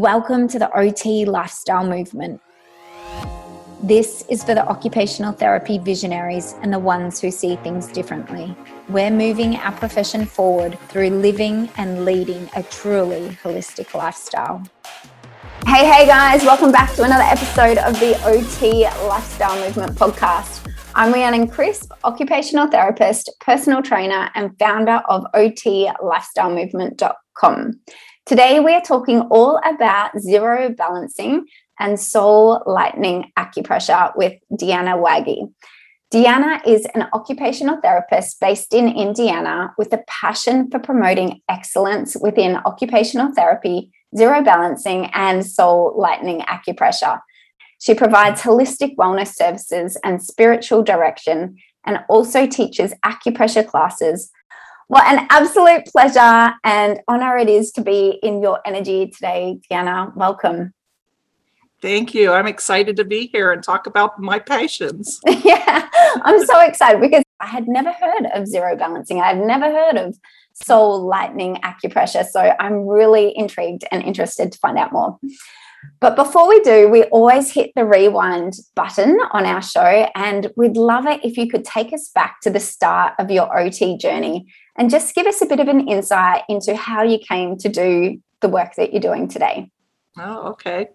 Welcome to the OT lifestyle movement. This is for the occupational therapy visionaries and the ones who see things differently. We're moving our profession forward through living and leading a truly holistic lifestyle. Hey, hey guys, welcome back to another episode of the OT Lifestyle Movement podcast. I'm Rhiannon Crisp, occupational therapist, personal trainer, and founder of OTLifestyleMovement.com. Today, we are talking all about zero balancing and soul lightning acupressure with Deanna Waggy. Deanna is an occupational therapist based in Indiana with a passion for promoting excellence within occupational therapy, zero balancing, and soul lightning acupressure. She provides holistic wellness services and spiritual direction and also teaches acupressure classes well, an absolute pleasure and honor it is to be in your energy today, Deanna. Welcome. Thank you. I'm excited to be here and talk about my passions. yeah, I'm so excited because I had never heard of zero balancing. I've never heard of soul lightning acupressure. So I'm really intrigued and interested to find out more. But before we do, we always hit the rewind button on our show. And we'd love it if you could take us back to the start of your OT journey and just give us a bit of an insight into how you came to do the work that you're doing today. Oh, okay.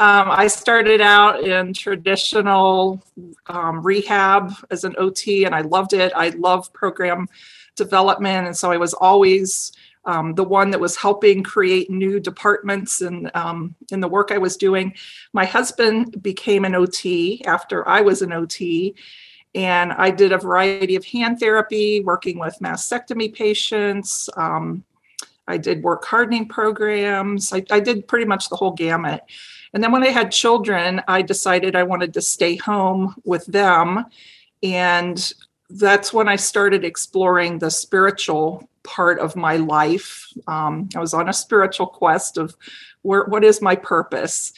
Um, I started out in traditional um, rehab as an OT, and I loved it. I love program development, and so I was always um, the one that was helping create new departments and um, in the work I was doing. My husband became an OT after I was an OT. And I did a variety of hand therapy, working with mastectomy patients. Um, I did work hardening programs. I, I did pretty much the whole gamut. And then when I had children, I decided I wanted to stay home with them. And that's when I started exploring the spiritual part of my life. Um, I was on a spiritual quest of where, what is my purpose,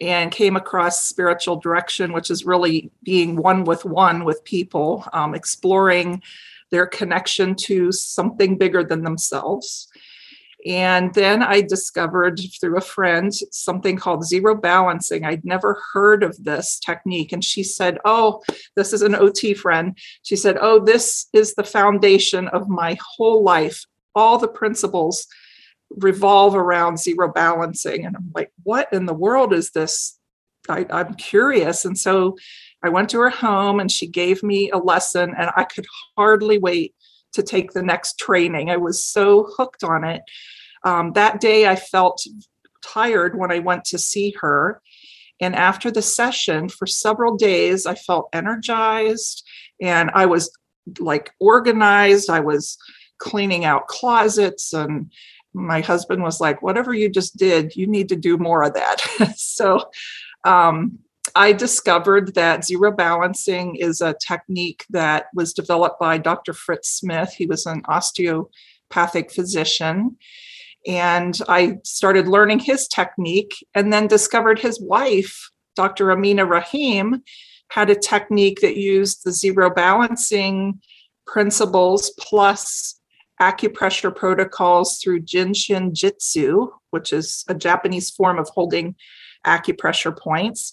and came across spiritual direction, which is really being one with one with people, um, exploring their connection to something bigger than themselves. And then I discovered through a friend something called zero balancing. I'd never heard of this technique. And she said, Oh, this is an OT friend. She said, Oh, this is the foundation of my whole life. All the principles revolve around zero balancing. And I'm like, What in the world is this? I, I'm curious. And so I went to her home and she gave me a lesson, and I could hardly wait to take the next training. I was so hooked on it. Um, that day, I felt tired when I went to see her. And after the session, for several days, I felt energized and I was like organized. I was cleaning out closets and my husband was like whatever you just did you need to do more of that so um, I discovered that zero balancing is a technique that was developed by Dr. Fritz Smith. He was an osteopathic physician. And I started learning his technique and then discovered his wife, Dr. Aminah Raheem, had a technique that used the zero balancing principles plus acupressure protocols through Jin Shin Jyutsu, which is a Japanese form of holding acupressure points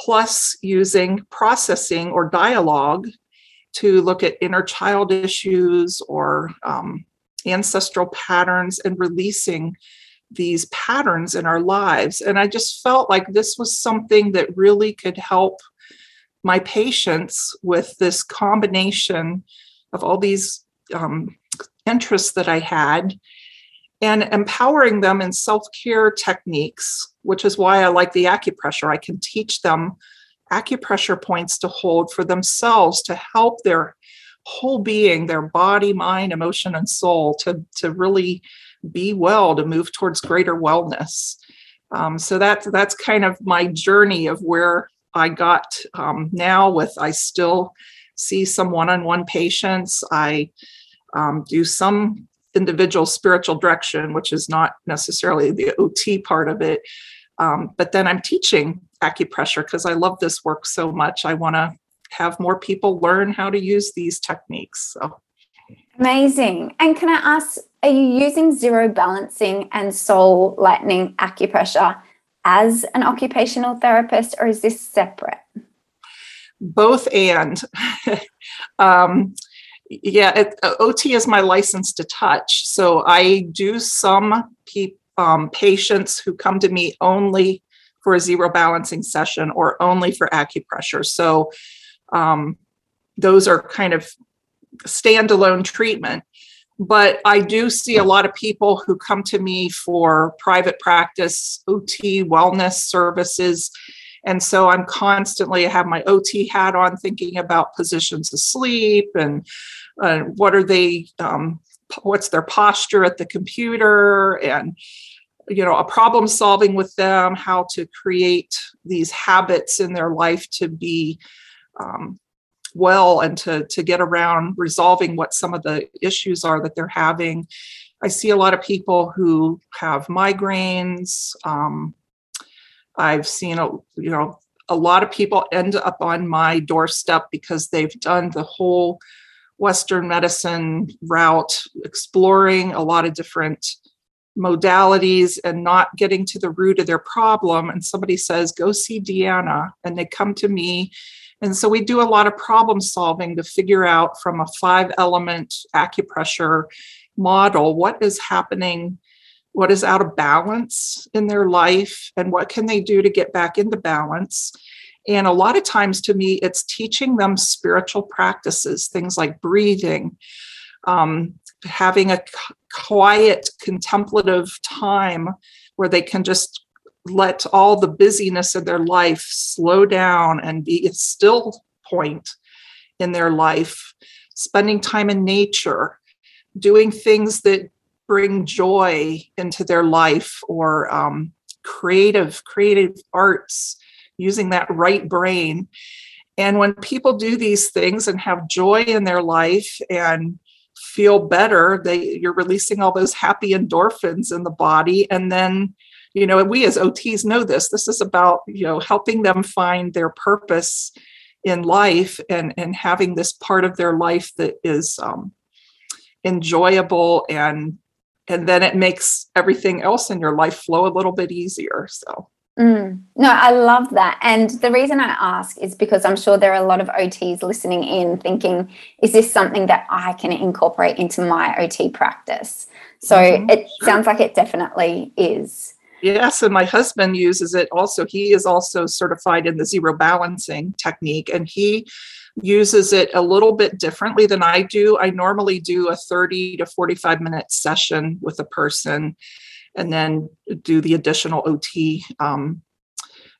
plus using processing or dialogue to look at inner child issues or um, ancestral patterns and releasing these patterns in our lives. And I just felt like this was something that really could help my patients with this combination of all these um, interests that I had and empowering them in self care techniques, which is why I like the acupressure. I can teach them acupressure points to hold for themselves to help their whole being, their body, mind, emotion, and soul to, to really be well, to move towards greater wellness. Um, so that's that's kind of my journey of where I got um, now. With I still see some one-on-one patients. I um, do some individual spiritual direction, which is not necessarily the OT part of it. Um, but then I'm teaching acupressure because I love this work so much. I want to have more people learn how to use these techniques. So. Amazing. And can I ask, are you using zero balancing and soul lightning acupressure as an occupational therapist, or is this separate? Both and. um, yeah, it, OT is my license to touch. So I do some pe- um, patients who come to me only for a zero balancing session or only for acupressure. So um, those are kind of standalone treatment. But I do see a lot of people who come to me for private practice, OT, wellness services. And so I'm constantly I have my OT hat on, thinking about positions of sleep and uh, what are they, um, what's their posture at the computer, and you know, a problem solving with them, how to create these habits in their life to be um, well and to to get around resolving what some of the issues are that they're having. I see a lot of people who have migraines. Um, I've seen a you know a lot of people end up on my doorstep because they've done the whole Western medicine route, exploring a lot of different modalities and not getting to the root of their problem. And somebody says, Go see Deanna. And they come to me and so we do a lot of problem solving to figure out from a five element acupressure model what is happening, what is out of balance in their life, and what can they do to get back into balance. And a lot of times to me, it's teaching them spiritual practices, things like breathing, um, having a quiet, contemplative time where they can just let all the busyness of their life slow down and be a still point in their life, spending time in nature, doing things that bring joy into their life or um, creative creative arts using that right brain. And when people do these things and have joy in their life and feel better they you're releasing all those happy endorphins in the body. And then you know we as ots know this this is about you know helping them find their purpose in life and and having this part of their life that is um, enjoyable and and then it makes everything else in your life flow a little bit easier so Mm. No, I love that. And the reason I ask is because I'm sure there are a lot of OTs listening in thinking, is this something that I can incorporate into my OT practice? So mm-hmm. it sounds like it definitely is. Yes, and my husband uses it also. He is also certified in the zero balancing technique, and he uses it a little bit differently than I do. I normally do a 30 to 45 minute session with a person and then do the additional OT um,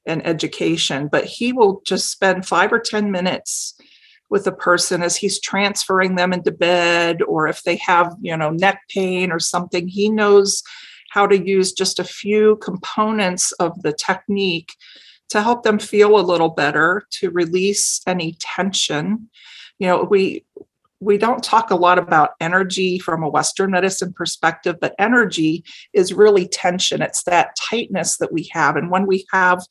and education, but he will just spend five or 10 minutes with a person as he's transferring them into bed or if they have you know neck pain or something he knows how to use just a few components of the technique to help them feel a little better, to release any tension. You know, we we don't talk a lot about energy from a Western medicine perspective, but energy is really tension. It's that tightness that we have. And when we have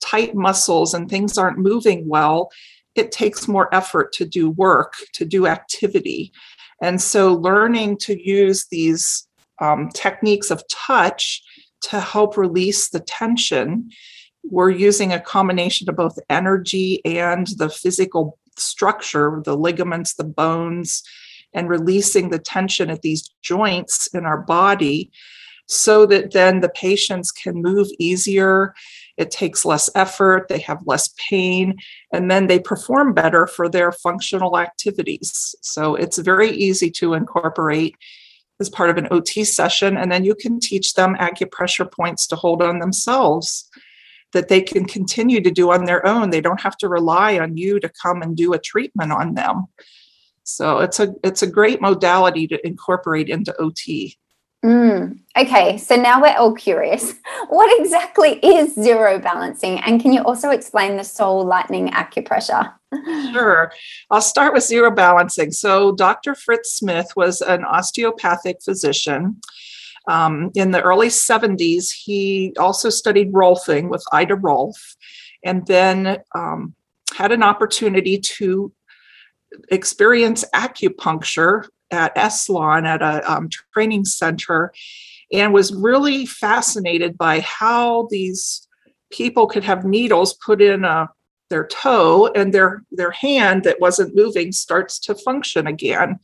tight muscles and things aren't moving well, it takes more effort to do work, to do activity. And so, learning to use these um, techniques of touch to help release the tension. We're using a combination of both energy and the physical structure, the ligaments, the bones, and releasing the tension at these joints in our body so that then the patients can move easier. It takes less effort, they have less pain, and then they perform better for their functional activities. So it's very easy to incorporate as part of an OT session. And then you can teach them acupressure points to hold on themselves that they can continue to do on their own. They don't have to rely on you to come and do a treatment on them. So it's a it's a great modality to incorporate into OT. Mm, okay, so now we're all curious. What exactly is zero balancing? And can you also explain the soul lightning acupressure? Sure. I'll start with zero balancing. So, Dr. Fritz Smith was an osteopathic physician. Um, in the early 70s, he also studied Rolfing with Ida Rolf and then um, had an opportunity to experience acupuncture at Esalen at a um, training center and was really fascinated by how these people could have needles put in a, their toe and their their hand that wasn't moving starts to function again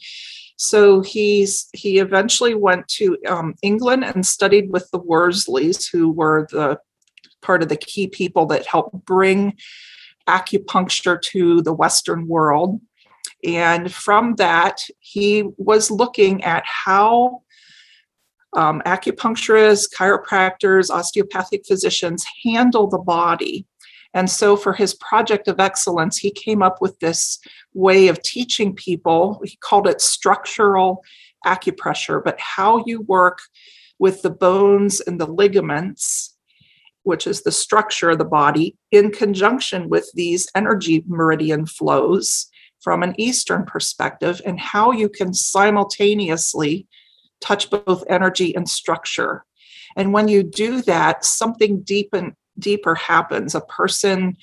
so he's he eventually went to um, england and studied with the worsleys who were the part of the key people that helped bring acupuncture to the western world and from that he was looking at how um, acupuncturists, chiropractors, osteopathic physicians handle the body. And so, for his project of excellence, he came up with this way of teaching people. He called it structural acupressure, but how you work with the bones and the ligaments, which is the structure of the body, in conjunction with these energy meridian flows from an Eastern perspective, and how you can simultaneously touch both energy and structure. And when you do that, something deep and deeper happens. A person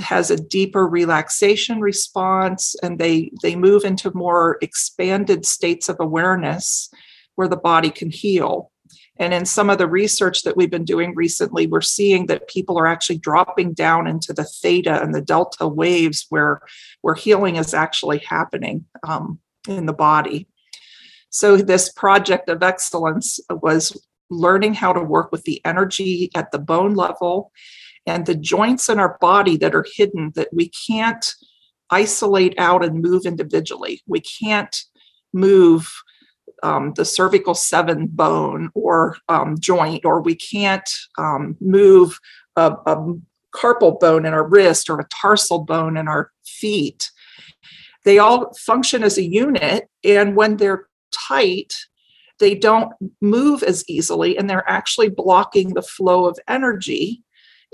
has a deeper relaxation response and they they move into more expanded states of awareness where the body can heal. And in some of the research that we've been doing recently, we're seeing that people are actually dropping down into the theta and the delta waves where, where healing is actually happening um, in the body. So, this project of excellence was learning how to work with the energy at the bone level and the joints in our body that are hidden that we can't isolate out and move individually. We can't move um, the cervical seven bone or um, joint, or we can't um, move a, a carpal bone in our wrist or a tarsal bone in our feet. They all function as a unit, and when they're tight, they don't move as easily and they're actually blocking the flow of energy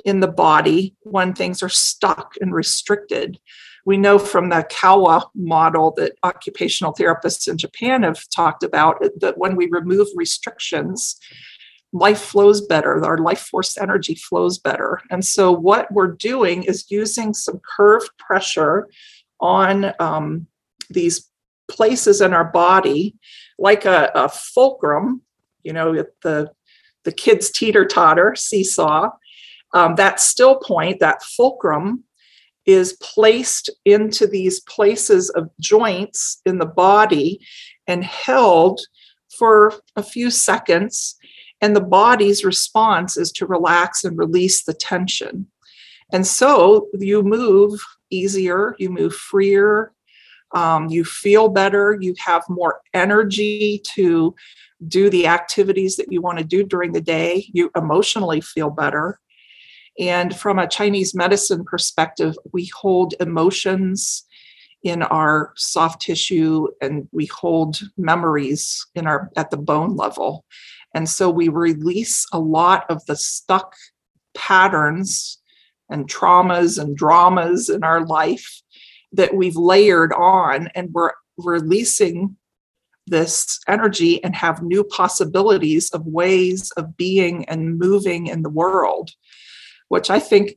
in the body when things are stuck and restricted. We know from the Kawa model that occupational therapists in Japan have talked about that when we remove restrictions, life flows better, our life force energy flows better. And so, what we're doing is using some curved pressure on um, these places in our body, like a, a fulcrum, you know, the the kids teeter totter seesaw. Um, that still point, that fulcrum, is placed into these places of joints in the body and held for a few seconds. And the body's response is to relax and release the tension. And so you move easier, you move freer, um, you feel better, you have more energy to do the activities that you want to do during the day, you emotionally feel better. And from a Chinese medicine perspective, we hold emotions in our soft tissue and we hold memories in our at the bone level. And so we release a lot of the stuck patterns and traumas and dramas in our life that we've layered on and we're releasing this energy and have new possibilities of ways of being and moving in the world, which I think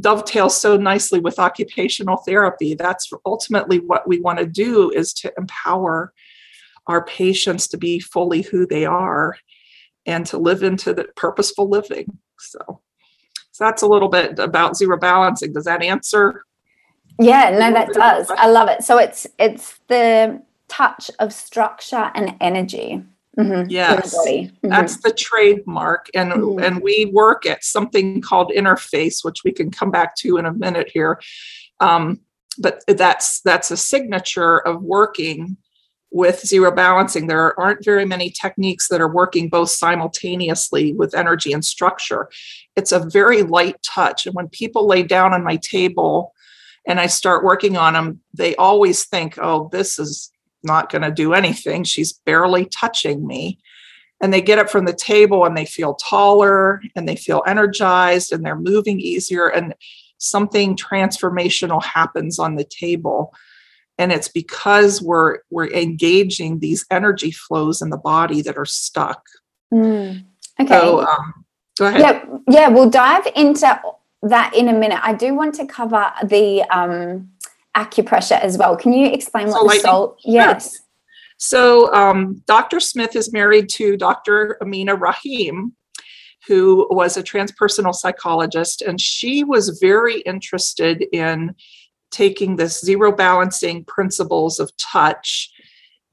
dovetails so nicely with occupational therapy. That's ultimately what we want to do is to empower our patients to be fully who they are and to live into the purposeful living. So, so that's a little bit about zero balancing. Does that answer yeah, no, that does. I love it. So it's it's the touch of structure and energy. Mm-hmm, yes, mm-hmm. that's the trademark, and mm-hmm. and we work at something called interface, which we can come back to in a minute here. Um, but that's that's a signature of working with zero balancing. There aren't very many techniques that are working both simultaneously with energy and structure. It's a very light touch, and when people lay down on my table and I start working on them, they always think, oh, this is not going to do anything. She's barely touching me. And they get up from the table and they feel taller and they feel energized and they're moving easier and something transformational happens on the table. And it's because we're we're engaging these energy flows in the body that are stuck. Mm, okay. So, um, go ahead. Yeah, yeah, we'll dive into that in a minute. I do want to cover the um, acupressure as well. Can you explain what the salt? Yes. So, um, Dr. Smith is married to Dr. Aminah Raheem, who was a transpersonal psychologist, and she was very interested in taking this zero balancing principles of touch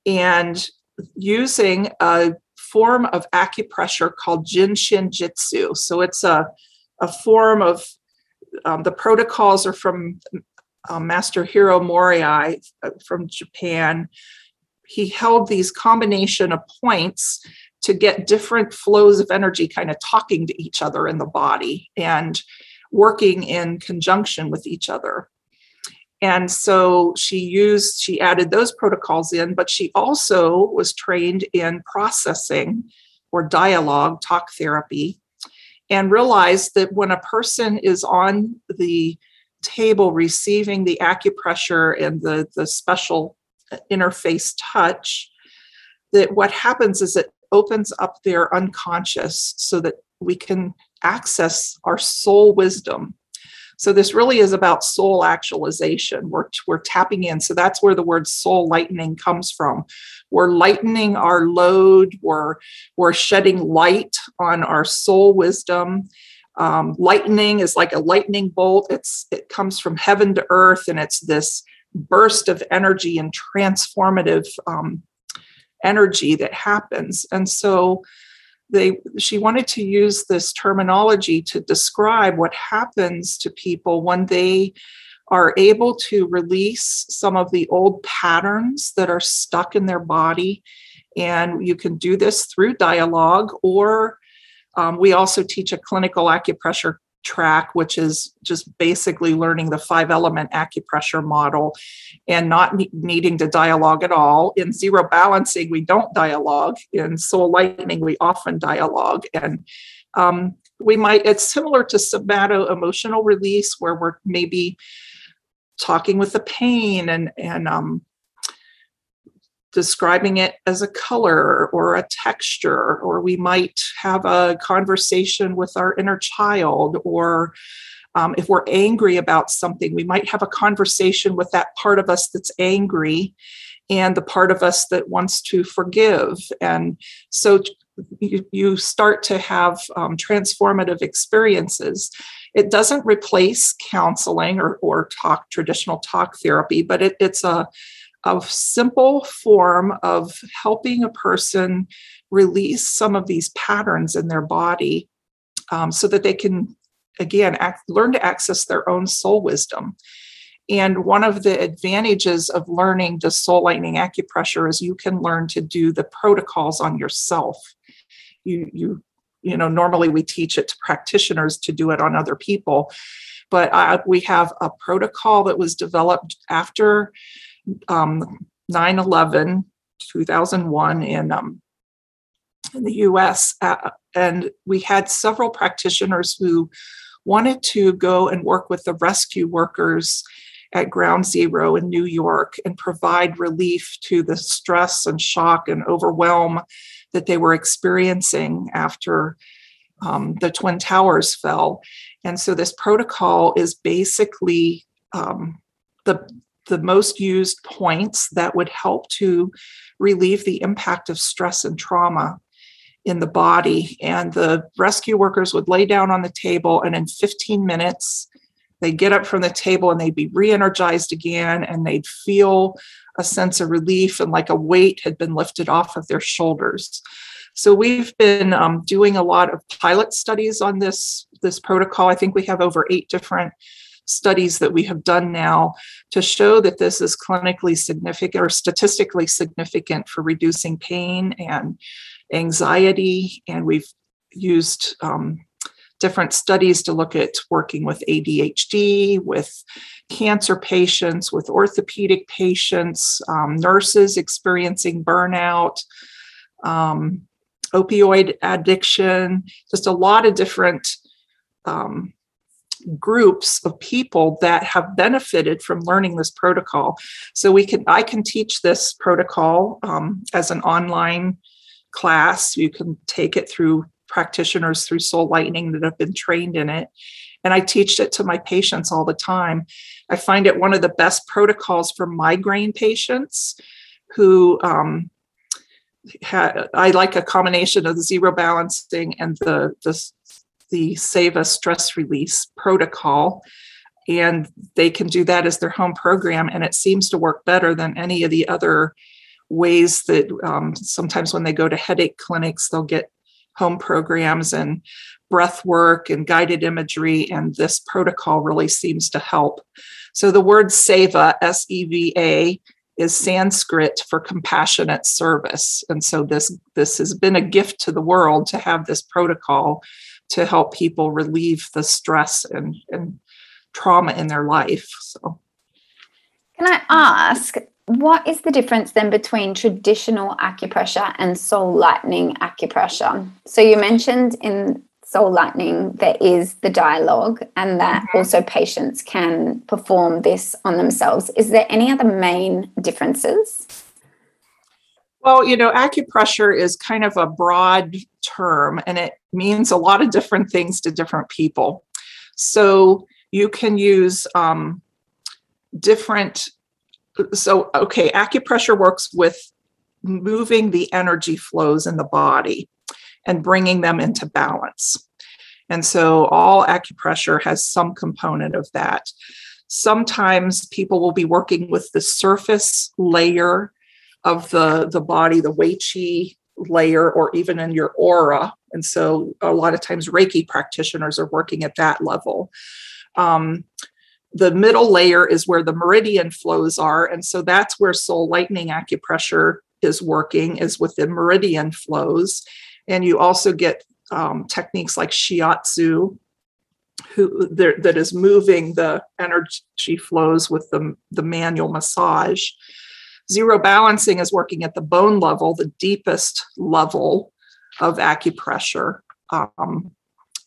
and using a form of acupressure called Jin Shin Jyutsu. So it's a, a form of um, the protocols are from um, Master Jiro Murai uh, from Japan. He held these combination of points to get different flows of energy kind of talking to each other in the body and working in conjunction with each other. And so she used, she added those protocols in, but she also was trained in processing or dialogue, talk therapy, and realize that when a person is on the table receiving the acupressure and the, the special uh, interface touch, that what happens is it opens up their unconscious so that we can access our soul wisdom so this really is about soul actualization. We're, we're tapping in. So that's where the word soul lightening comes from. We're lightening our load. We're, we're shedding light on our soul wisdom. Um, lightning is like a lightning bolt. It's it comes from heaven to earth, and it's this burst of energy and transformative um, energy that happens. And so they she wanted to use this terminology to describe what happens to people when they are able to release some of the old patterns that are stuck in their body and you can do this through dialogue or um, we also teach a clinical acupressure track, which is just basically learning the five element acupressure model and not ne- needing to dialogue at all. In zero balancing, we don't dialogue. In soul lightning, we often dialogue. And um, we might, it's similar to somato emotional release, where we're maybe talking with the pain and, and, um, describing it as a color or a texture, or we might have a conversation with our inner child, or um, if we're angry about something, we might have a conversation with that part of us that's angry and the part of us that wants to forgive. And so you, you start to have um, transformative experiences. It doesn't replace counseling or, or talk traditional talk therapy, but it, it's a a simple form of helping a person release some of these patterns in their body um, so that they can, again, act, learn to access their own soul wisdom. And one of the advantages of learning the soul lightning acupressure is you can learn to do the protocols on yourself. You, you, you know, normally we teach it to practitioners to do it on other people, but uh, we have a protocol that was developed after um, 9-11 2001 in um, in the US uh, and we had several practitioners who wanted to go and work with the rescue workers at ground zero in New York and provide relief to the stress and shock and overwhelm that they were experiencing after um, the Twin Towers fell. And so this protocol is basically um, the the most used points that would help to relieve the impact of stress and trauma in the body. And the rescue workers would lay down on the table, and in 15 minutes, they'd get up from the table and they'd be re energized again, and they'd feel a sense of relief and like a weight had been lifted off of their shoulders. So we've been um, doing a lot of pilot studies on this this protocol. I think we have over eight different studies that we have done now to show that this is clinically significant or statistically significant for reducing pain and anxiety. And we've used um, different studies to look at working with ADHD, with cancer patients, with orthopedic patients, um, nurses experiencing burnout. Um, opioid addiction, just a lot of different um, groups of people that have benefited from learning this protocol. So we can I can teach this protocol um, as an online class. You can take it through practitioners through Soul Lightning that have been trained in it. And I teach it to my patients all the time. I find it one of the best protocols for migraine patients who um, ha- I like a combination of the zero balancing and the the the Seva stress release protocol, and they can do that as their home program, and it seems to work better than any of the other ways that um, sometimes when they go to headache clinics, they'll get home programs and breath work and guided imagery, and this protocol really seems to help. So the word Seva, S E V A, is Sanskrit for compassionate service. And so this this has been a gift to the world to have this protocol to help people relieve the stress and, and trauma in their life. So can I ask what is the difference then between traditional acupressure and soul lightning acupressure? So you mentioned in soul lightning there is the dialogue and that mm-hmm. also patients can perform this on themselves. Is there any other main differences? Well, you know, acupressure is kind of a broad term and it means a lot of different things to different people. So you can use um, different so okay acupressure works with moving the energy flows in the body and bringing them into balance. And so all acupressure has some component of that. Sometimes people will be working with the surface layer of the the body the wei qi layer or even in your aura. And so a lot of times reiki practitioners are working at that level. Um, the middle layer is where the meridian flows are. And so that's where soul lightning acupressure is working is with the meridian flows. And you also get um, techniques like shiatsu who that is moving the energy flows with the, the manual massage. Zero balancing is working at the bone level the deepest level of acupressure um,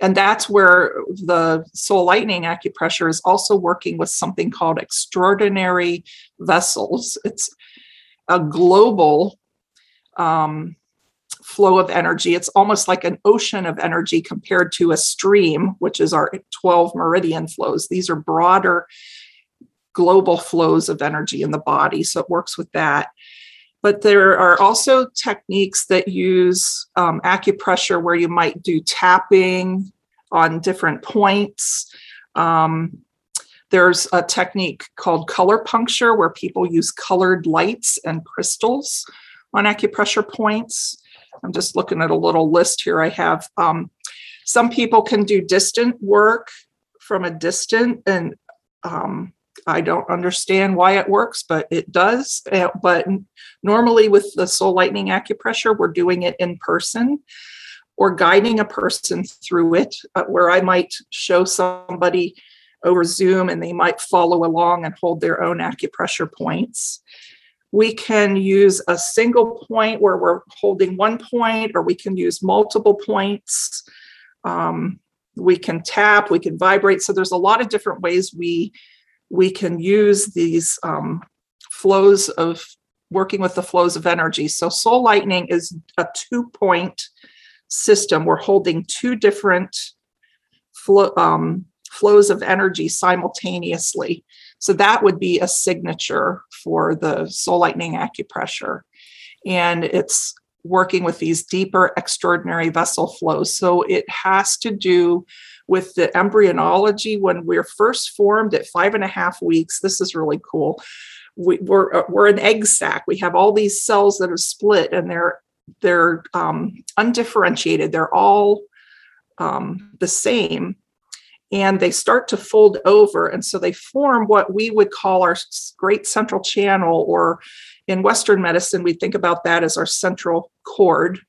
and that's where the soul lightning acupressure is also working with something called extraordinary vessels. It's a global um, flow of energy. It's almost like an ocean of energy compared to a stream, which is our 12 meridian flows. These are broader global flows of energy in the body. So it works with that. But there are also techniques that use um, acupressure where you might do tapping on different points. Um, there's a technique called color puncture where people use colored lights and crystals on acupressure points. I'm just looking at a little list here I have. Um, some people can do distant work from a distant and um, I don't understand why it works, but it does. Uh, but normally, with the soul lightning acupressure, we're doing it in person or guiding a person through it, uh, where I might show somebody over Zoom and they might follow along and hold their own acupressure points. We can use a single point where we're holding one point, or we can use multiple points. Um, we can tap, we can vibrate. So there's a lot of different ways we we can use these um, flows of working with the flows of energy. So soul lightning is a two point system. We're holding two different um, flows of energy simultaneously. So that would be a signature for the soul lightning acupressure. And it's working with these deeper extraordinary vessel flows. So it has to do with the embryology when we're first formed at five and a half weeks. This is really cool. We, are we're, we're an egg sac. We have all these cells that are split and they're they're um, undifferentiated. They're all um, the same, and they start to fold over, and so they form what we would call our great central channel, or in Western medicine, we think about that as our central cord.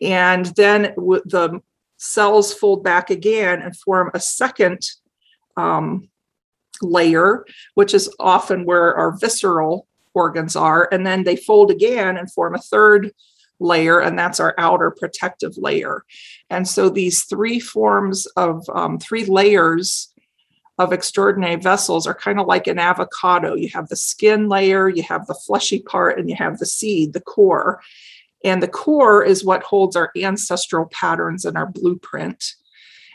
And then the cells fold back again and form a second um, layer, which is often where our visceral organs are. And then they fold again and form a third layer, and that's our outer protective layer. And so these three forms of um, three layers of extraordinary vessels are kind of like an avocado. You have the skin layer, you have the fleshy part, and you have the seed, the core. And the core is what holds our ancestral patterns and our blueprint.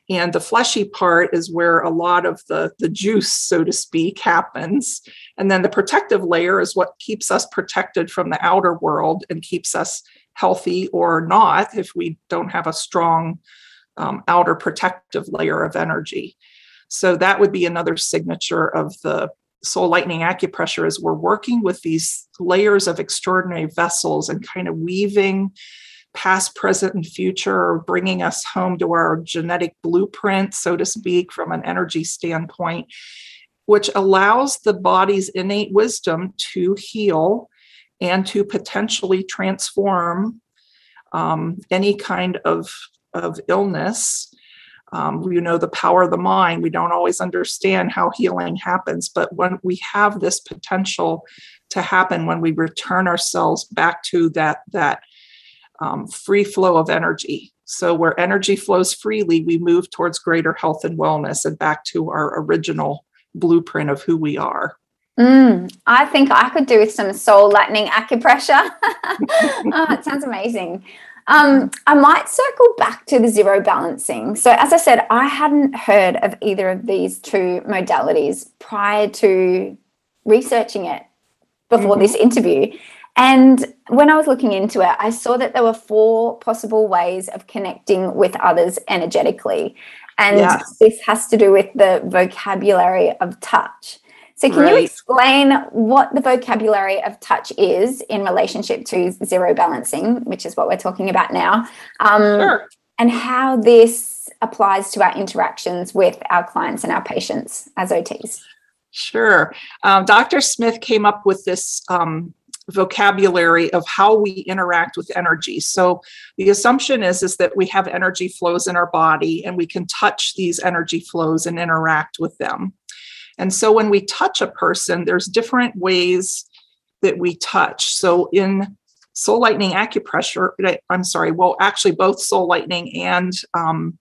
And the fleshy part is where a lot of the, the juice, so to speak, happens. And then the protective layer is what keeps us protected from the outer world and keeps us healthy or not if we don't have a strong um, outer protective layer of energy. So that would be another signature of the soul lightning acupressure is we're working with these layers of extraordinary vessels and kind of weaving past, present, and future, bringing us home to our genetic blueprint, so to speak, from an energy standpoint, which allows the body's innate wisdom to heal and to potentially transform um, any kind of, of illness. Um, you know, the power of the mind. We don't always understand how healing happens, but when we have this potential to happen, when we return ourselves back to that, that um, free flow of energy. So, where energy flows freely, we move towards greater health and wellness and back to our original blueprint of who we are. Mm, I think I could do with some soul lightning acupressure. oh, it sounds amazing. Um, I might circle back to the zero balancing. So, as I said, I hadn't heard of either of these two modalities prior to researching it before mm-hmm. this interview. And when I was looking into it, I saw that there were four possible ways of connecting with others energetically. And yes. this has to do with the vocabulary of touch. So, can right. you explain what the vocabulary of touch is in relationship to zero balancing, which is what we're talking about now? Um, sure. And how this applies to our interactions with our clients and our patients as OTs? Sure. Um, Dr. Smith came up with this um, vocabulary of how we interact with energy. So the assumption is is that we have energy flows in our body and we can touch these energy flows and interact with them. And so when we touch a person, there's different ways that we touch. So in soul lightning acupressure, I'm sorry, well, actually both soul lightning and um,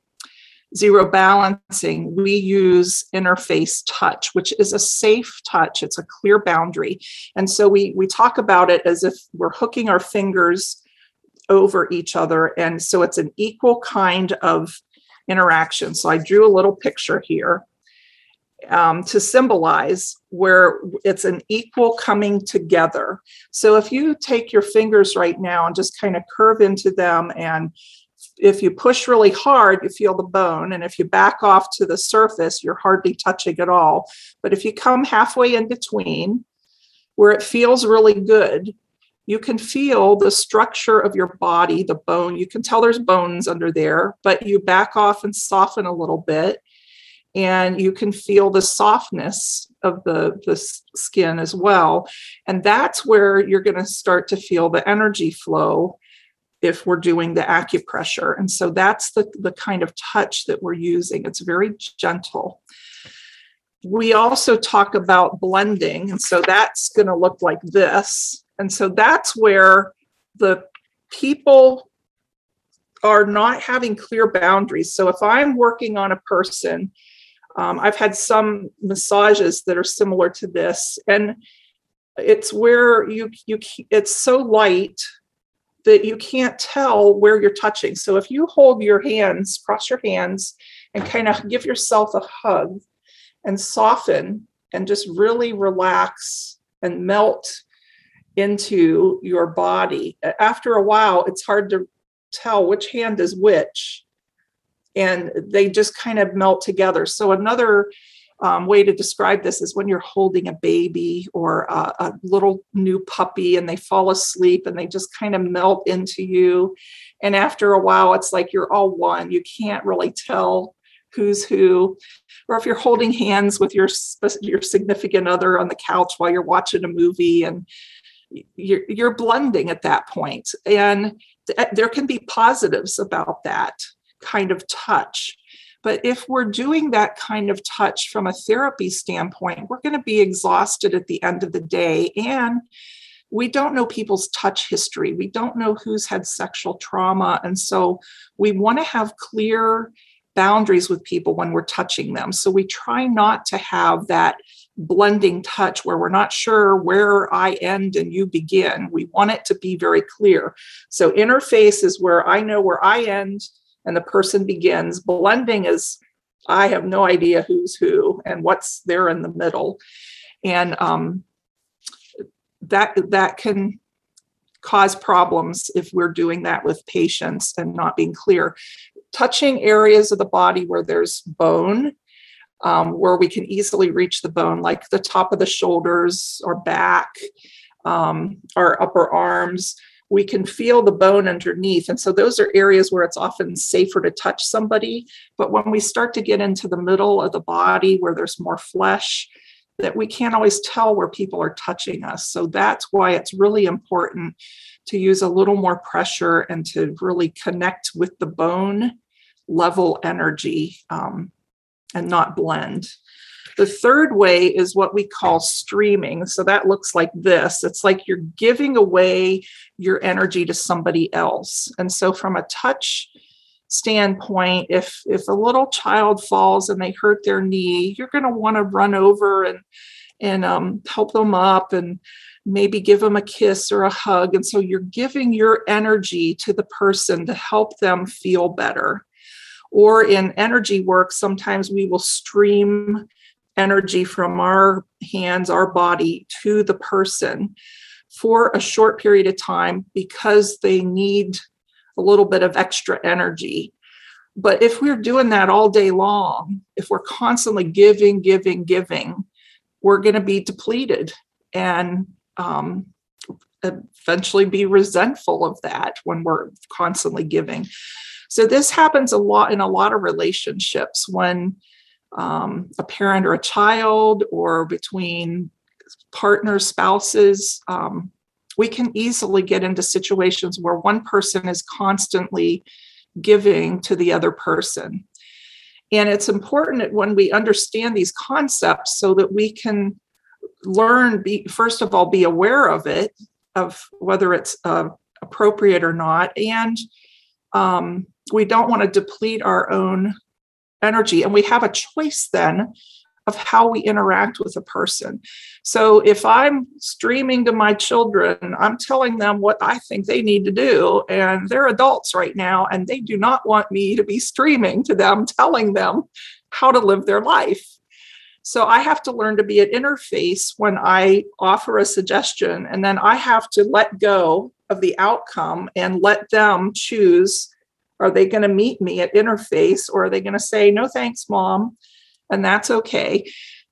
zero balancing, we use interface touch, which is a safe touch. It's a clear boundary. And so we we talk about it as if we're hooking our fingers over each other. And so it's an equal kind of interaction. So I drew a little picture here um, to symbolize where it's an equal coming together. So if you take your fingers right now and just kind of curve into them and if you push really hard, you feel the bone. And if you back off to the surface, you're hardly touching at all. But if you come halfway in between, where it feels really good, you can feel the structure of your body, the bone. You can tell there's bones under there, but you back off and soften a little bit. And you can feel the softness of the, the skin as well. And that's where you're going to start to feel the energy flow if we're doing the acupressure. And so that's the, the kind of touch that we're using. It's very gentle. We also talk about blending. And so that's going to look like this. And so that's where the people are not having clear boundaries. So if I'm working on a person, um, I've had some massages that are similar to this, and it's where you you it's so light that you can't tell where you're touching. So if you hold your hands, cross your hands, and kind of give yourself a hug and soften and just really relax and melt into your body. After a while, it's hard to tell which hand is which. And they just kind of melt together. So, another um, way to describe this is when you're holding a baby or a, a, little new puppy and they fall asleep and they just kind of melt into you. And after a while, it's like you're all one. You can't really tell who's who. Or if you're holding hands with your, your significant other on the couch while you're watching a movie and you're, you're blending at that point. And th- there can be positives about that kind of touch but if we're doing that kind of touch from a therapy standpoint, we're going to be exhausted at the end of the day. And we don't know people's touch history. We don't know who's had sexual trauma. And so we want to have clear boundaries with people when we're touching them. So we try not to have that blending touch where we're not sure where I end and you begin. We want it to be very clear. So interface is where I know where I end and the person begins. Blending is I have no idea who's who and what's there in the middle, and um, that that can cause problems if we're doing that with patients and not being clear. Touching areas of the body where there's bone, um, where we can easily reach the bone, like the top of the shoulders or back, um, our upper arms, we can feel the bone underneath. And so those are areas where it's often safer to touch somebody. But when we start to get into the middle of the body where there's more flesh, that we can't always tell where people are touching us. So that's why it's really important to use a little more pressure and to really connect with the bone level energy um, and not blend. The third way is what we call streaming. So that looks like this it's like you're giving away your energy to somebody else. And so, from a touch standpoint if if a little child falls and they hurt their knee you're going to want to run over and and um, help them up and maybe give them a kiss or a hug and so you're giving your energy to the person to help them feel better or in energy work sometimes we will stream energy from our hands our body to the person for a short period of time because they need a little bit of extra energy. But if we're doing that all day long, if we're constantly giving, giving, giving, we're going to be depleted and um, eventually be resentful of that when we're constantly giving. So this happens a lot in a lot of relationships when um, a parent or a child or between partners, spouses, um, we can easily get into situations where one person is constantly giving to the other person. And it's important that when we understand these concepts so that we can learn, be, first of all, be aware of it, of whether it's uh, appropriate or not. And um, we don't want to deplete our own energy. And we have a choice then of how we interact with a person. So if I'm streaming to my children, I'm telling them what I think they need to do. And they're adults right now, and they do not want me to be streaming to them, telling them how to live their life. So I have to learn to be an interface when I offer a suggestion, and then I have to let go of the outcome and let them choose are they going to meet me at interface or are they going to say, no, thanks, mom? and that's okay.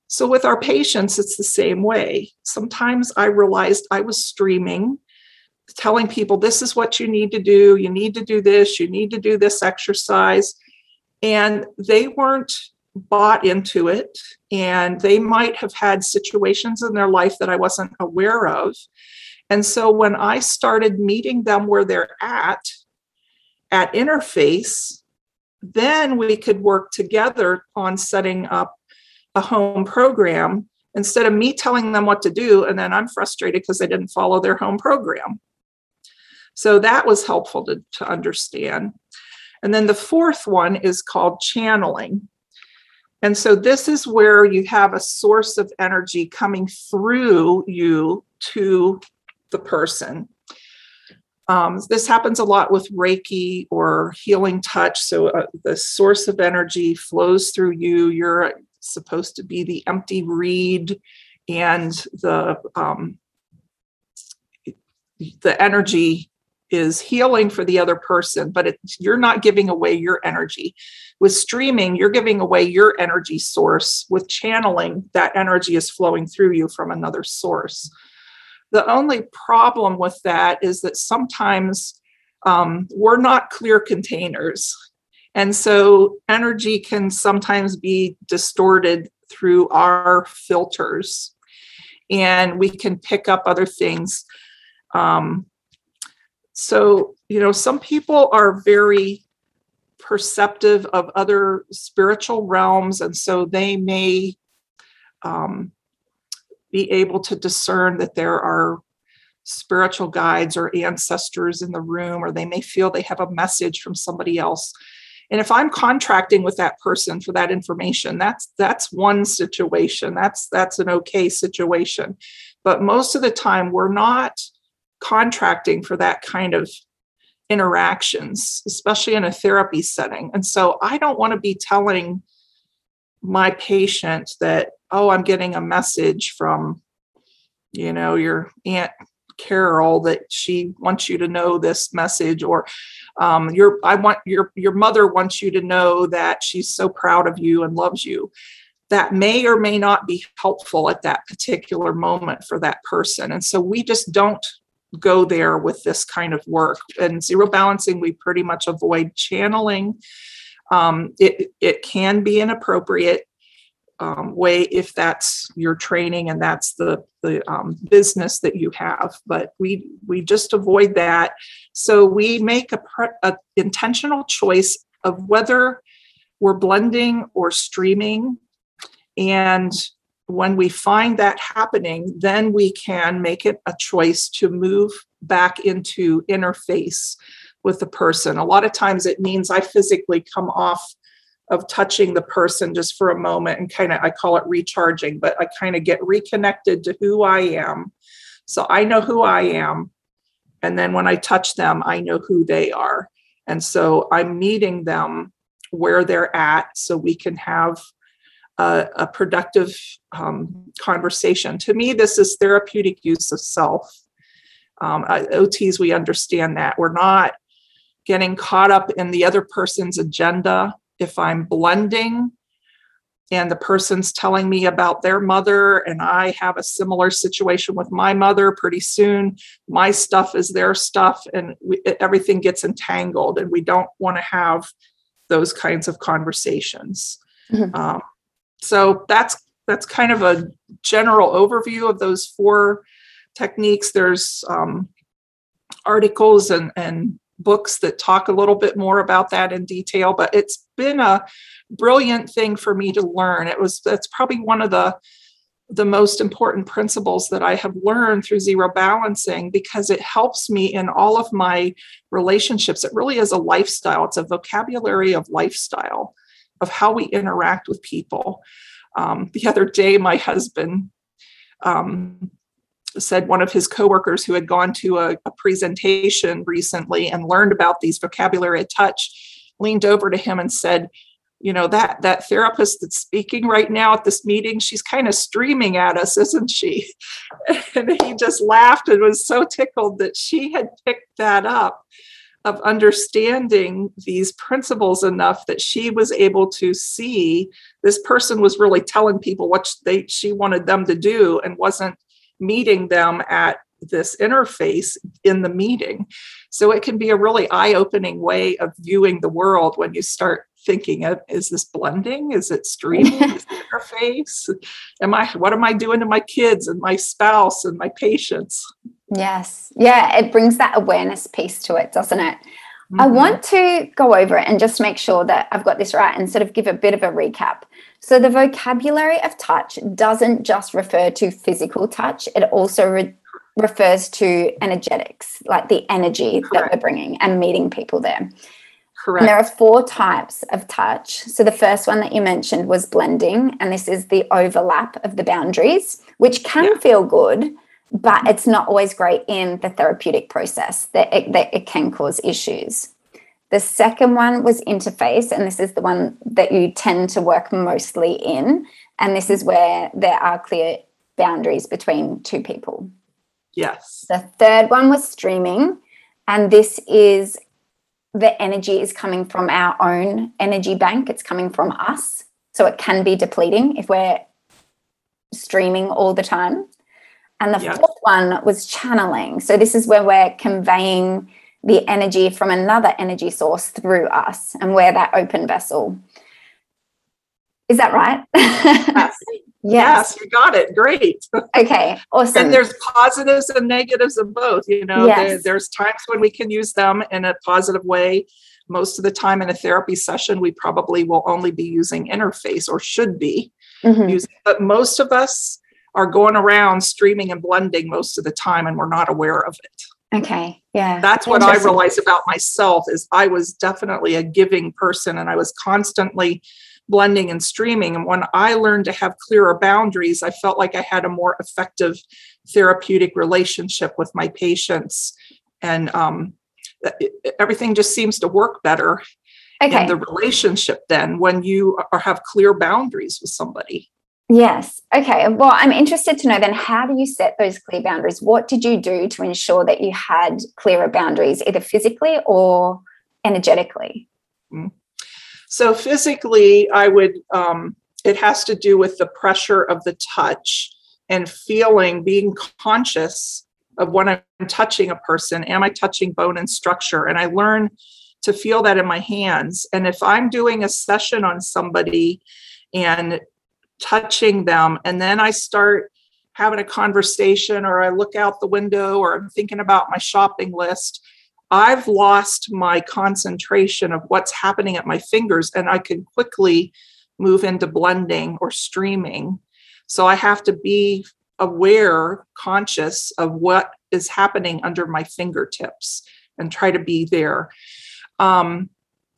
So with our patients, it's the same way. Sometimes I realized I was streaming, telling people, this is what you need to do. You need to do this. You need to do this exercise. And they weren't bought into it. And they might have had situations in their life that I wasn't aware of. And so when I started meeting them where they're at, at interface, then we could work together on setting up a home program instead of me telling them what to do and then I'm frustrated because they didn't follow their home program. So that was helpful to, to understand. And then the fourth one is called channeling. And so this is where you have a source of energy coming through you to the person. Um, this happens a lot with Reiki or healing touch. So uh, the source of energy flows through you. You're supposed to be the empty reed, and the um, the energy is healing for the other person, but it, you're not giving away your energy. With streaming, you're giving away your energy source. With channeling, that energy is flowing through you from another source. The only problem with that is that sometimes um, we're not clear containers. And so energy can sometimes be distorted through our filters, and we can pick up other things. Um, so, you know, some people are very perceptive of other spiritual realms, and so they may um, be able to discern that there are spiritual guides or ancestors in the room, or they may feel they have a message from somebody else. And if I'm contracting with that person for that information, that's that's one situation. That's that's an okay situation. But most of the time we're not contracting for that kind of interactions, especially in a therapy setting. And so I don't want to be telling my patient that oh i'm getting a message from you know your aunt Carol that she wants you to know this message or um, your I want your your mother wants you to know that she's so proud of you and loves you. That may or may not be helpful at that particular moment for that person. And so we just don't go there with this kind of work. And zero balancing, we pretty much avoid channeling. Um, it, it can be inappropriate um, way if that's your training and that's the the um, business that you have. But we we just avoid that. So we make a, pre- a intentional choice of whether we're blending or streaming, and when we find that happening, then we can make it a choice to move back into interface with the person. A lot of times it means I physically come off of touching the person just for a moment and kind of I call it recharging, but I kind of get reconnected to who I am. So I know who I am. And then when I touch them, I know who they are. And so I'm meeting them where they're at so we can have a, a productive um, conversation. To me, this is therapeutic use of self. Um, OTs, we understand that. We're not getting caught up in the other person's agenda if I'm blending and the person's telling me about their mother and I have a similar situation with my mother pretty soon. My stuff is their stuff and we, everything gets entangled and we don't want to have those kinds of conversations. Mm-hmm. um, so that's that's kind of a general overview of those four techniques. There's um, articles and, and books that talk a little bit more about that in detail but it's been a brilliant thing for me to learn it was that's probably one of the the most important principles that I have learned through zero balancing because it helps me in all of my relationships. It really is a lifestyle, it's a vocabulary of lifestyle, of how we interact with people. Um, the other day, my husband um, said one of his coworkers who had gone to a, a presentation recently and learned about these vocabulary touch leaned over to him and said, you know that that therapist that's speaking right now at this meeting she's kind of streaming at us isn't she? And he just laughed and was so tickled that she had picked that up of understanding these principles enough that she was able to see this person was really telling people what they she wanted them to do and wasn't meeting them at this interface in the meeting. So it can be a really eye opening way of viewing the world when you start thinking of is this blending? Is it streaming? Is it interface? Am i what am i doing to my kids and my spouse and my patients? Yes. Yeah it brings that awareness piece to it doesn't it? Mm-hmm. i want to go over it and just make sure that i've got this right and sort of give a bit of a recap so the vocabulary of touch doesn't just refer to physical touch, it also re- refers to energetics, like the energy Correct. that we're bringing and meeting people there. Correct. And there are four types of touch. So the first one that you mentioned was blending, and this is the overlap of the boundaries, which can yeah. feel good, but it's not always great in the therapeutic process. That it, that it can cause issues. The second one was interface, and this is the one that you tend to work mostly in. And this is where there are clear boundaries between two people. Yes. The third one was streaming, and this is the energy is coming from our own energy bank, it's coming from us. So it can be depleting if we're streaming all the time. And the fourth one was channeling. So this is where we're conveying the energy from another energy source through us and we're that open vessel. Is that right? Yes. yes. yes. you got it. Great. Okay, awesome. And there's positives and negatives of both. You know, yes. there, there's times when we can use them in a positive way. Most of the time in a therapy session, we probably will only be using interface or should be mm-hmm. using, but most of us are going around streaming and blending most of the time and we're not aware of it. Okay. Yeah. That's what I realized about myself is I was definitely a giving person and I was constantly blending and streaming and when I learned to have clearer boundaries I felt like I had a more effective therapeutic relationship with my patients and um, everything just seems to work better okay. in the relationship then when you are, have clear boundaries with somebody. Yes. Okay. Well, I'm interested to know then how do you set those clear boundaries? What did you do to ensure that you had clearer boundaries, either physically or energetically? Mm. So, physically, I would, um, it has to do with the pressure of the touch and feeling, being conscious of when I'm touching a person. Am I touching bone and structure? And I learn to feel that in my hands. And if I'm doing a session on somebody and touching them. And then i start having a conversation or i look out the window or i'm thinking about my shopping list. I've lost my concentration of what's happening at my fingers and i can quickly move into blending or streaming. So i have to be aware conscious of what is happening under my fingertips and try to be there. Um,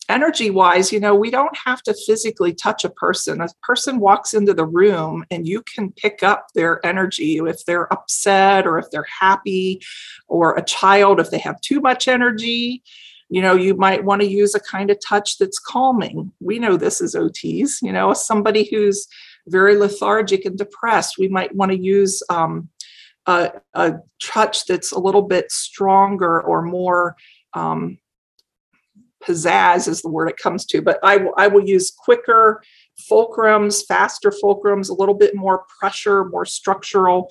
energy wise, you know, we don't have to physically touch a person. A person walks into the room and you can pick up their energy if they're upset or if they're happy, or a child, if they have too much energy. You know, you might want to use a kind of touch that's calming. We know this is OTs, you know, somebody who's very lethargic and depressed, we might want to use um, a, a touch that's a little bit stronger or more um, pizzazz is the word it comes to, but I will, I will use quicker fulcrums, faster fulcrums, a little bit more pressure, more structural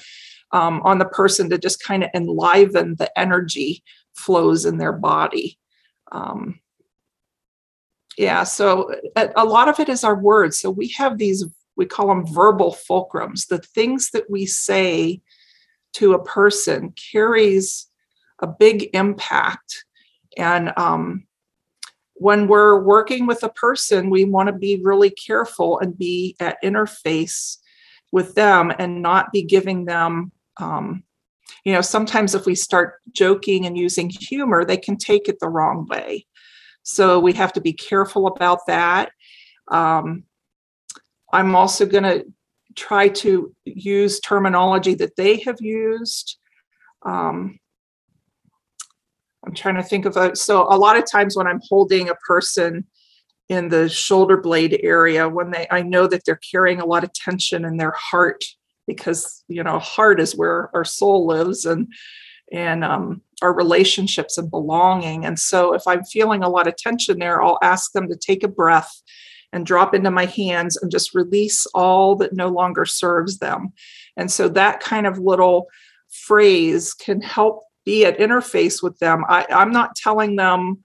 um, on the person to just kind of enliven the energy flows in their body. Um, yeah, so a, a lot of it is our words. So we have these, we call them verbal fulcrums. The things that we say to a person carries a big impact. And um, when we're working with a person, we want to be really careful and be at interface with them and not be giving them, um, you know, sometimes if we start joking and using humor, they can take it the wrong way. So we have to be careful about that. Um, I'm also going to try to use terminology that they have used. Um, I'm trying to think of a so a lot of times when I'm holding a person in the shoulder blade area when they I know that they're carrying a lot of tension in their heart because you know heart is where our soul lives and and um, our relationships and belonging. And so if I'm feeling a lot of tension there I'll ask them to take a breath and drop into my hands and just release all that no longer serves them. And so that kind of little phrase can help be at interface with them. I, I'm not telling them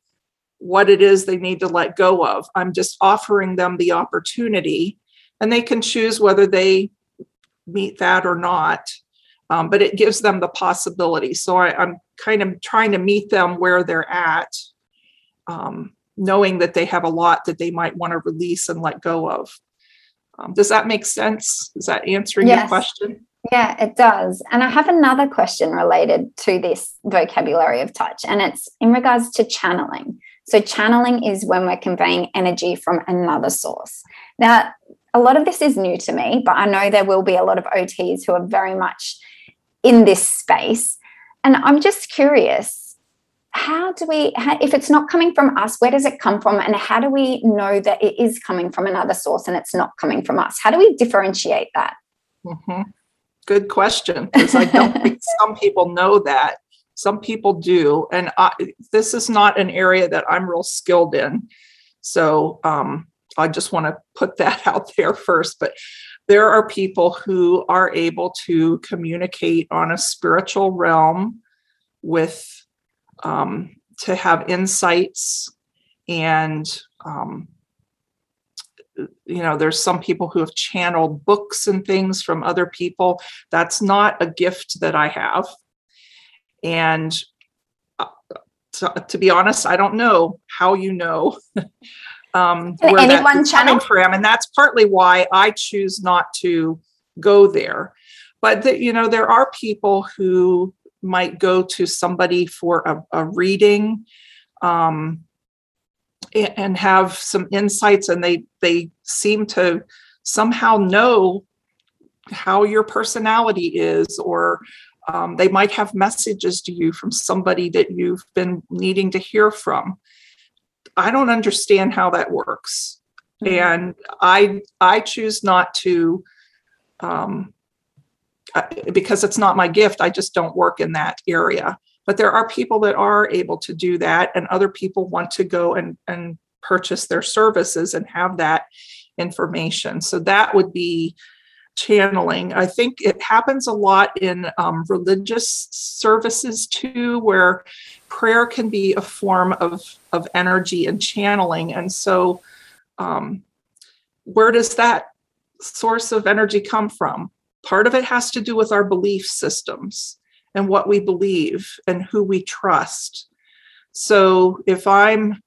what it is they need to let go of. I'm just offering them the opportunity, and they can choose whether they meet that or not. Um, but it gives them the possibility. So I, am kind of trying to meet them where they're at, um, knowing that they have a lot that they might want to release and let go of. Um, does that make sense? Is that answering yes. your question? Yeah, it does. And I have another question related to this vocabulary of touch, and it's in regards to channeling. So, channeling is when we're conveying energy from another source. Now, a lot of this is new to me, but I know there will be a lot of OTs who are very much in this space. And I'm just curious how do we, if it's not coming from us, where does it come from? And how do we know that it is coming from another source and it's not coming from us? How do we differentiate that? Mm-hmm good question because I don't think some people know that. Some people do, and I, this is not an area that I'm real skilled in. So um, I just want to put that out there first. But there are people who are able to communicate on a spiritual realm with um, to have insights and um, you know there's some people who have channeled books and things from other people. That's not a gift that i have. And uh, to, to be honest i don't know how you know um where that's coming from. And that's partly why i choose not to go there. But the, you know there are people who might go to somebody for a, a reading um and have some insights and they they seem to somehow know how your personality is or um, they might have messages to you from somebody that you've been needing to hear from i don't understand how that works mm-hmm. and i i choose not to um, because it's not my gift. I just don't work in that area. But there are people that are able to do that, and other people want to go and, and purchase their services and have that information. So that would be channeling. I think it happens a lot in um, religious services too, where prayer can be a form of, of energy and channeling. And so, um, where does that source of energy come from? Part of it has to do with our belief systems and what we believe and who we trust. So, if I'm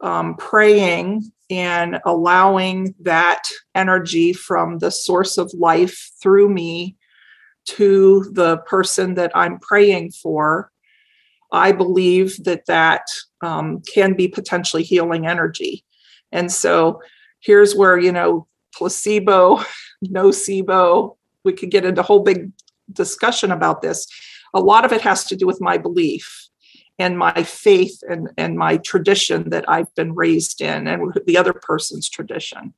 um, praying and allowing that energy from the source of life through me to the person that I'm praying for, I believe that that um, can be potentially healing energy. And so here's where, you know, placebo, nocebo, we could get into a whole big discussion about this. A lot of it has to do with my belief and my faith and, and my tradition that I've been raised in and the other person's tradition.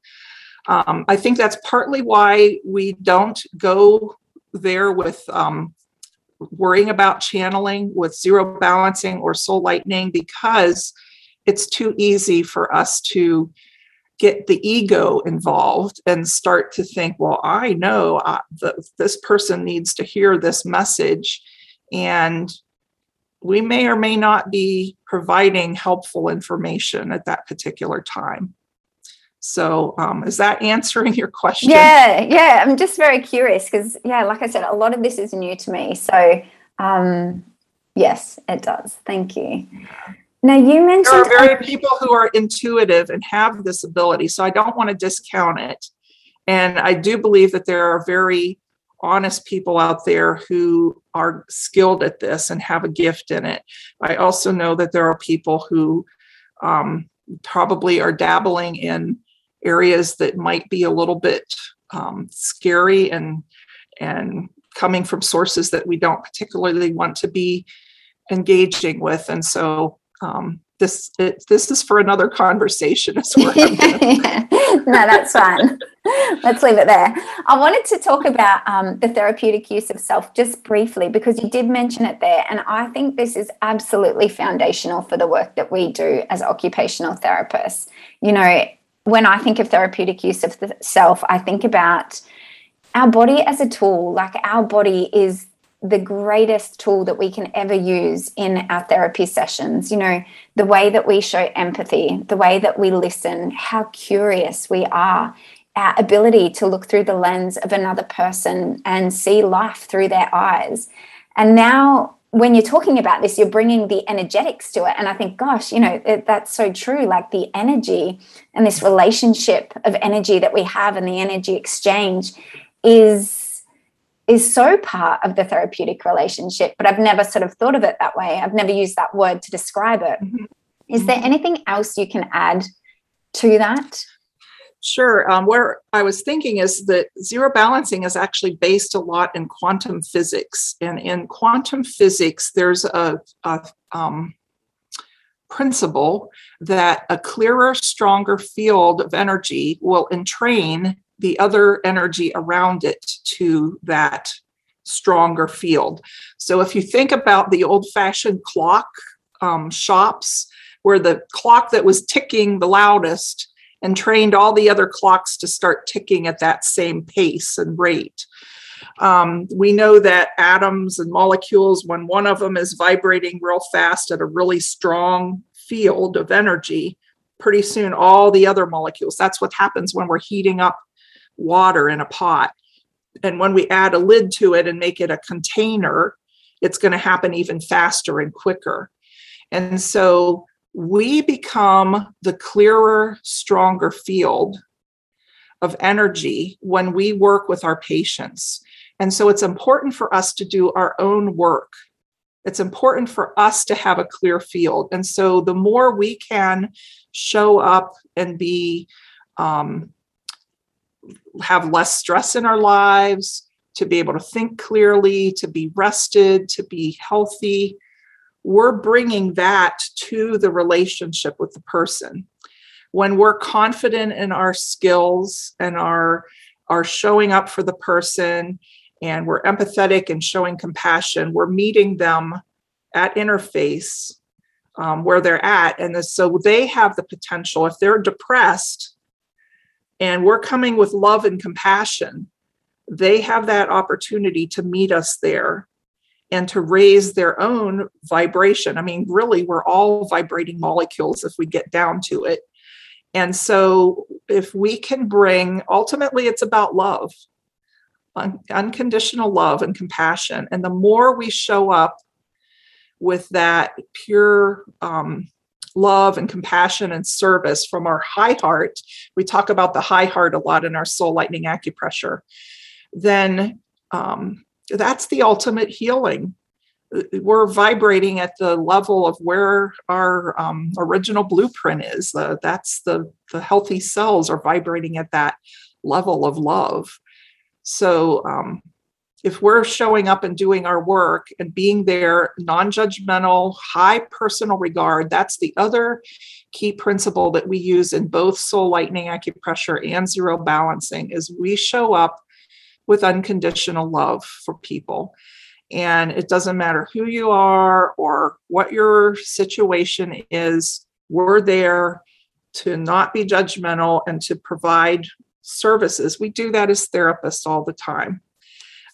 Um, I think that's partly why we don't go there with um, worrying about channeling with zero balancing or soul lightening because it's too easy for us to get the ego involved and start to think, well, I know uh, the, this person needs to hear this message. And we may or may not be providing helpful information at that particular time. So, um, is that answering your question? Yeah, yeah. I'm just very curious because, yeah, like I said, a lot of this is new to me. So, um, yes, it does. Thank you. Now, you mentioned there are very people who are intuitive and have this ability. So, I don't want to discount it. And I do believe that there are very honest people out there who are skilled at this and have a gift in it. I also know that there are people who um, probably are dabbling in areas that might be a little bit um, scary and and coming from sources that we don't particularly want to be engaging with and so um, this it, this is for another conversation as well. No, that's fine. Let's leave it there. I wanted to talk about um, the therapeutic use of self just briefly because you did mention it there, and I think this is absolutely foundational for the work that we do as occupational therapists. You know, when I think of therapeutic use of the self, I think about our body as a tool. Like our body is the greatest tool that we can ever use in our therapy sessions. You know, the way that we show empathy, the way that we listen, how curious we are, our ability to look through the lens of another person and see life through their eyes. And now, when you're talking about this, you're bringing the energetics to it. And I think, gosh, you know, that's so true. Like the energy and this relationship of energy that we have and the energy exchange is is so part of the therapeutic relationship, but I've never sort of thought of it that way. I've never used that word to describe it. Mm-hmm. Is there mm-hmm. anything else you can add to that? Sure. Um, where I was thinking is that zero balancing is actually based a lot in quantum physics. And in quantum physics, there's a, a um, principle that a clearer, stronger field of energy will entrain the other energy around it to that stronger field. So if you think about the old fashioned clock um, shops, where the clock that was ticking the loudest and trained all the other clocks to start ticking at that same pace and rate. Um, we know that atoms and molecules, when one of them is vibrating real fast at a really strong field of energy, pretty soon all the other molecules, that's what happens when we're heating up water in a pot. And when we add a lid to it and make it a container, it's going to happen even faster and quicker. And so we become the clearer, stronger field of energy when we work with our patients. And so it's important for us to do our own work. It's important for us to have a clear field. And so the more we can show up and be um, have less stress in our lives, to be able to think clearly, to be rested, to be healthy. We're bringing that to the relationship with the person. When we're confident in our skills and our are showing up for the person and we're empathetic and showing compassion, we're meeting them at interface um, where they're at. And so they have the potential, if they're depressed and we're coming with love and compassion, they have that opportunity to meet us there and to raise their own vibration. I mean, really, we're all vibrating molecules if we get down to it. And so, if we can bring, ultimately, it's about love, un- unconditional love and compassion. And the more we show up with that pure um, love and compassion and service from our high heart, we talk about the high heart a lot in our soul lightening acupressure, then um, that's the ultimate healing. We're vibrating at the level of where our um, original blueprint is. That's the the healthy cells are vibrating at that level of love. So um, if we're showing up and doing our work and being there, non-judgmental, high personal regard, that's the other key principle that we use in both soul lightening acupressure and zero balancing is we show up with unconditional love for people. And it doesn't matter who you are or what your situation is, we're there to not be judgmental and to provide services. We do that as therapists all the time.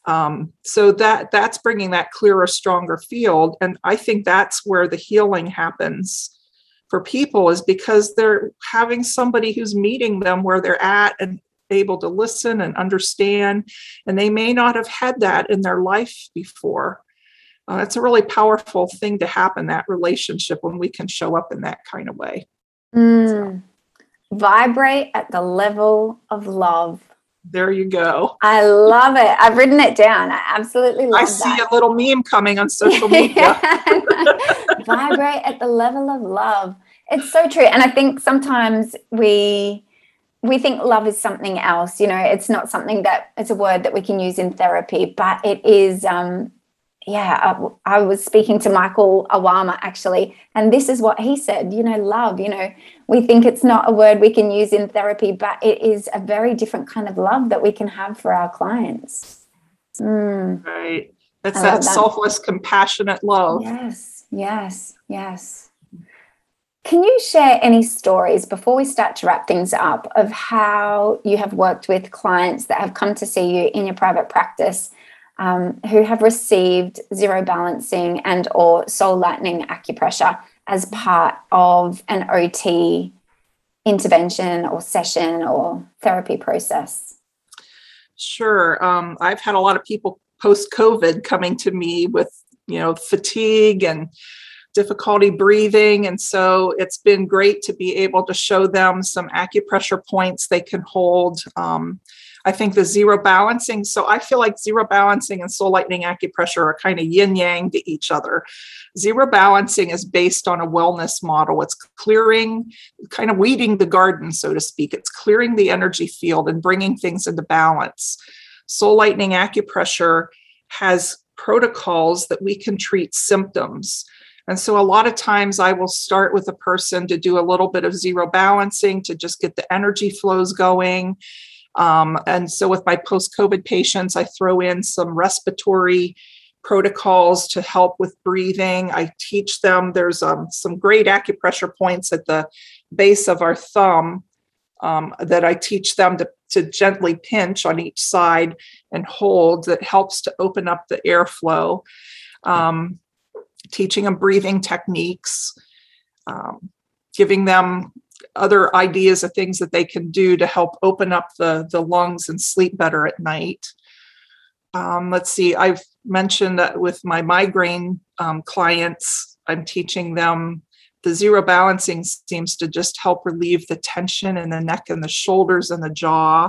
Um, so that that's bringing that clearer, stronger field, and I think that's where the healing happens for people is because they're having somebody who's meeting them where they're at and able to listen and understand, and they may not have had that in their life before. Uh, it's a really powerful thing to happen that relationship when we can show up in that kind of way. Mm. So. Vibrate at the level of love. There you go. I love it. I've written it down. I absolutely love it. I that. see a little meme coming on social media. Vibrate at the level of love. It's so true. And I think sometimes we we think love is something else you know it's not something that it's a word that we can use in therapy but it is um yeah I, I, was speaking to Michael Iwama actually and this is what he said you know love you know we think it's not a word we can use in therapy but it is a very different kind of love that we can have for our clients. Mm. right. It's that, that. selfless compassionate love. Yes yes yes. Can you share any stories before we start to wrap things up of how you have worked with clients that have come to see you in your private practice um, who have received zero balancing and or soul lightening acupressure as part of an OT intervention or session or therapy process? Sure. Um, I've had a lot of people post COVID coming to me with, you know, fatigue and difficulty breathing. And so it's been great to be able to show them some acupressure points they can hold. Um, I think the zero balancing, so I feel like zero balancing and soul lightening acupressure are kind of yin yang to each other. Zero balancing is based on a wellness model. It's clearing, kind of weeding the garden, so to speak. It's clearing the energy field and bringing things into balance. Soul lightening acupressure has protocols that we can treat symptoms. And so a lot of times I will start with a person to do a little bit of zero balancing to just get the energy flows going. Um, and so with my post COVID patients, I throw in some respiratory protocols to help with breathing. I teach them, there's um, some great acupressure points at the base of our thumb um, that I teach them to, to gently pinch on each side and hold that helps to open up the airflow. Um, teaching them breathing techniques, um, giving them other ideas of things that they can do to help open up the, the lungs and sleep better at night. Um, let's see, I've mentioned that with my migraine um, clients, I'm teaching them the zero balancing seems to just help relieve the tension in the neck and the shoulders and the jaw.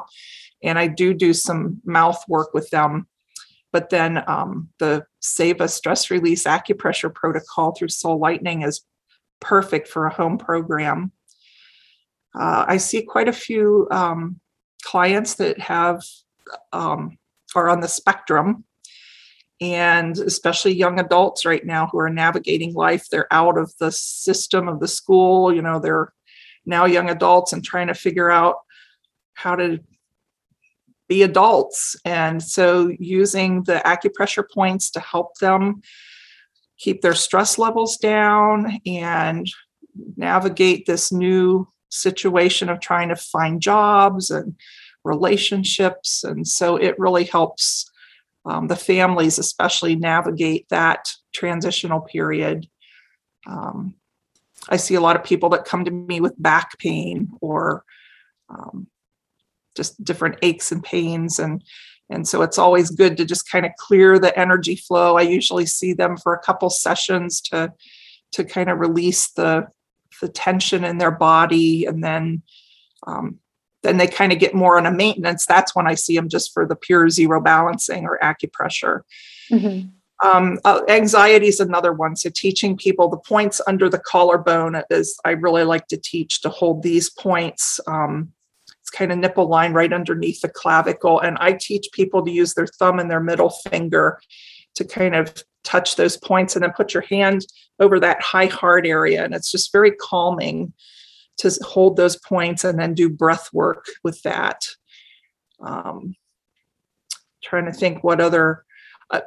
And I do do some mouth work with them but then um, the Seva stress release acupressure protocol through Soul Lightening is perfect for a home program. Uh, I see quite a few um, clients that have um, are on the spectrum, and especially young adults right now who are navigating life. They're out of the system of the school. You know, they're now young adults and trying to figure out how to be adults. And so using the acupressure points to help them keep their stress levels down and navigate this new situation of trying to find jobs and relationships. And so it really helps um, the families, especially, navigate that transitional period. Um, I see a lot of people that come to me with back pain or um, just different aches and pains and and so it's always good to just kind of clear the energy flow i usually see them for a couple sessions to to kind of release the the tension in their body and then um, then they kind of get more on a maintenance that's when i see them just for the pure zero balancing or acupressure mm-hmm. um, uh, anxiety is another one so teaching people the points under the collarbone is i really like to teach to hold these points um, it's kind of nipple line right underneath the clavicle. And I teach people to use their thumb and their middle finger to kind of touch those points and then put your hand over that high heart area. And it's just very calming to hold those points and then do breath work with that. Um, trying to think what other. Uh,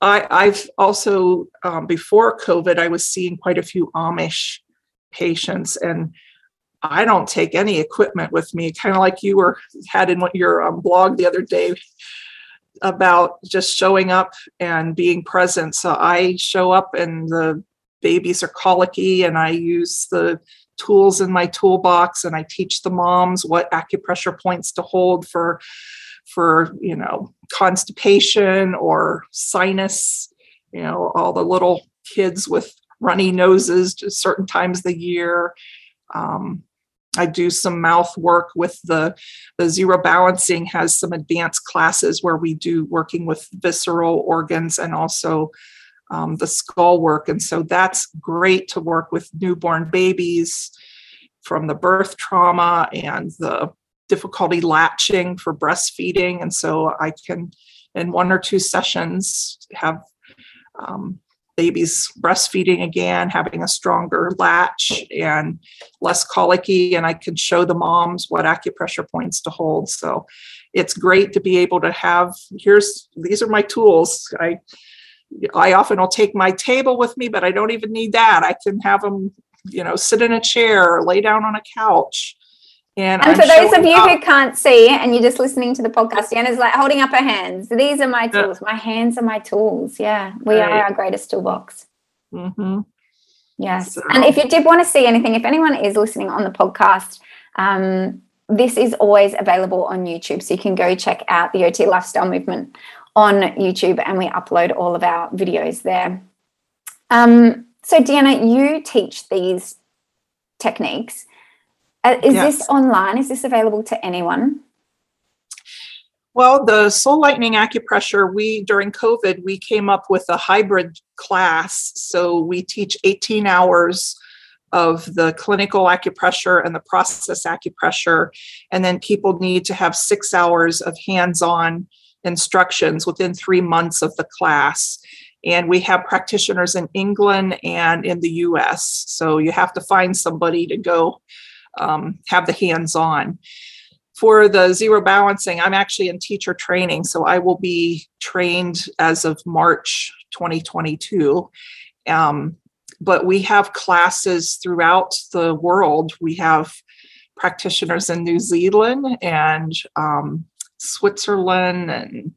I, I've also, um, before COVID, I was seeing quite a few Amish patients, and I don't take any equipment with me, kind of like you were had in your um, blog the other day about just showing up and being present. So I show up and the babies are colicky, and I use the tools in my toolbox and I teach the moms what acupressure points to hold for for you know constipation or sinus you know all the little kids with runny noses just certain times of the year um, I do some mouth work with the, the zero balancing has some advanced classes where we do working with visceral organs and also um, the skull work. And so that's great to work with newborn babies from the birth trauma and the difficulty latching for breastfeeding. And so I can, in one or two sessions, have um, baby's breastfeeding again, having a stronger latch and less colicky, and I can show the moms what acupressure points to hold. So it's great to be able to have here's these are my tools. I I often will take my table with me, but I don't even need that. I can have them, you know, sit in a chair or lay down on a couch and, and for those of you up. who can't see and you're just listening to the podcast, Deanna's like holding up her hands. These are my tools. Yeah. My hands are my tools. Yeah, we right. are our greatest toolbox. Mm-hmm. Yes. So. And if you did want to see anything, if anyone is listening on the podcast, um, this is always available on YouTube. So you can go check out the OT Lifestyle Movement on YouTube and we upload all of our videos there. Um, so, Deanna, you teach these techniques. Uh, is yes. this online? Is this available to anyone? Well, the soul lightening acupressure, we during COVID, we came up with a hybrid class. So we teach 18 hours of the clinical acupressure and the process acupressure. And then people need to have six hours of hands on instructions within three months of the class. And we have practitioners in England and in the US. So you have to find somebody to go um, have the hands on. For the zero balancing, I'm actually in teacher training, so I will be trained as of March 2022. Um, but we have classes throughout the world. We have practitioners in New Zealand and um, Switzerland, and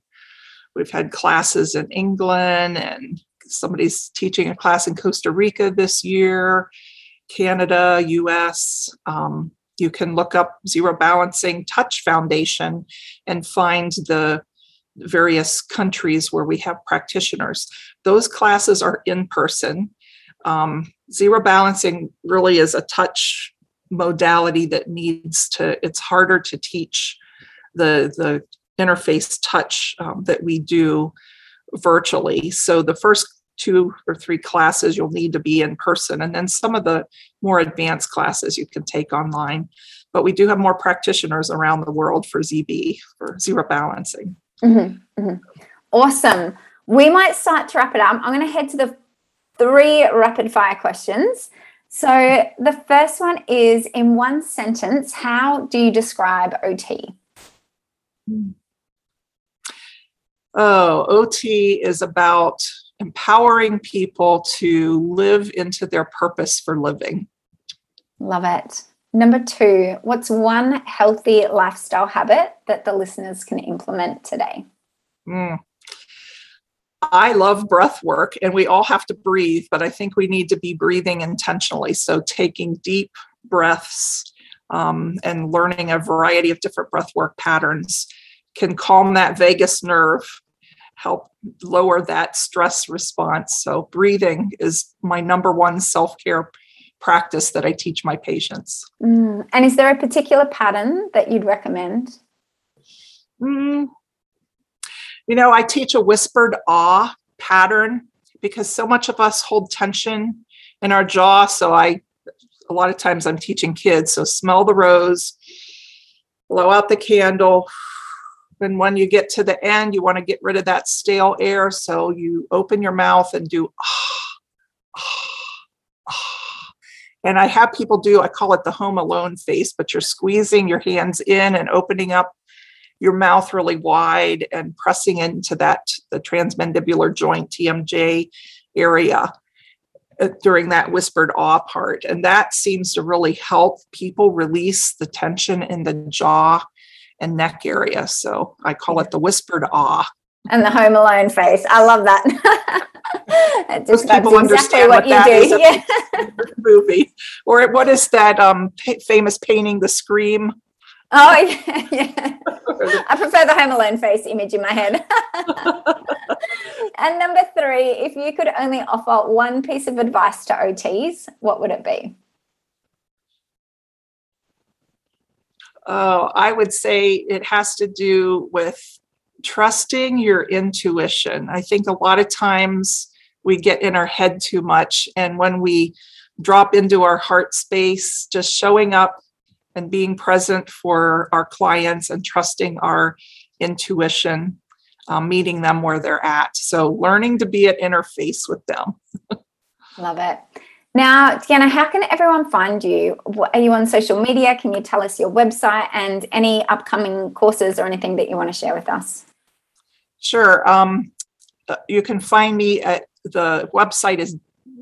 we've had classes in England, and somebody's teaching a class in Costa Rica this year. Canada, US. Um, you can look up Zero Balancing Touch Foundation and find the various countries where we have practitioners. Those classes are in person. Um, zero balancing really is a touch modality that needs to, it's harder to teach the, the interface touch um, that we do virtually. So the first two or three classes you'll need to be in person and then some of the more advanced classes you can take online. But we do have more practitioners around the world for zb for zero balancing. Mm-hmm, mm-hmm. awesome. We might start to wrap it up. I'm going to head to the three rapid fire questions. So the first one is in one sentence how do you describe ot Oh, OT is about empowering people to live into their purpose for living. Love it. Number two, what's one healthy lifestyle habit that the listeners can implement today? Mm. I love breath work and we all have to breathe, but I think we need to be breathing intentionally. So, taking deep breaths um, and learning a variety of different breath work patterns can calm that vagus nerve, help lower that stress response. So, breathing is my number one self care practice that I teach my patients. Mm. And is there a particular pattern that you'd recommend? Mm. You know, I teach a whispered ah pattern because so much of us hold tension in our jaw. So I, a lot of times I'm teaching kids. So smell the rose, blow out the candle. And when you get to the end, you want to get rid of that stale air. So you open your mouth and do ah, ah, ah. And I have people do, I call it the home alone face, but you're squeezing your hands in and opening up your mouth really wide and pressing into that the transmandibular joint TMJ area uh, during that whispered awe part and that seems to really help people release the tension in the jaw and neck area so i call it the whispered awe and the home alone face i love that Most people understand what, what that is yeah. movie or what is that um, famous painting the scream Oh yeah, yeah. I prefer the Home Alone face image in my head. and number three, if you could only offer one piece of advice to OTs, what would it be? Oh, I would say it has to do with trusting your intuition. I think a lot of times we get in our head too much. And when we drop into our heart space, just showing up and being present for our clients and trusting our intuition, um, meeting them where they're at. So, learning to be at interface with them. Love it. Now, Deanna, how can everyone find you? Are you on social media? Can you tell us your website and any upcoming courses or anything that you want to share with us? Sure. Um, uh, you can find me at the website is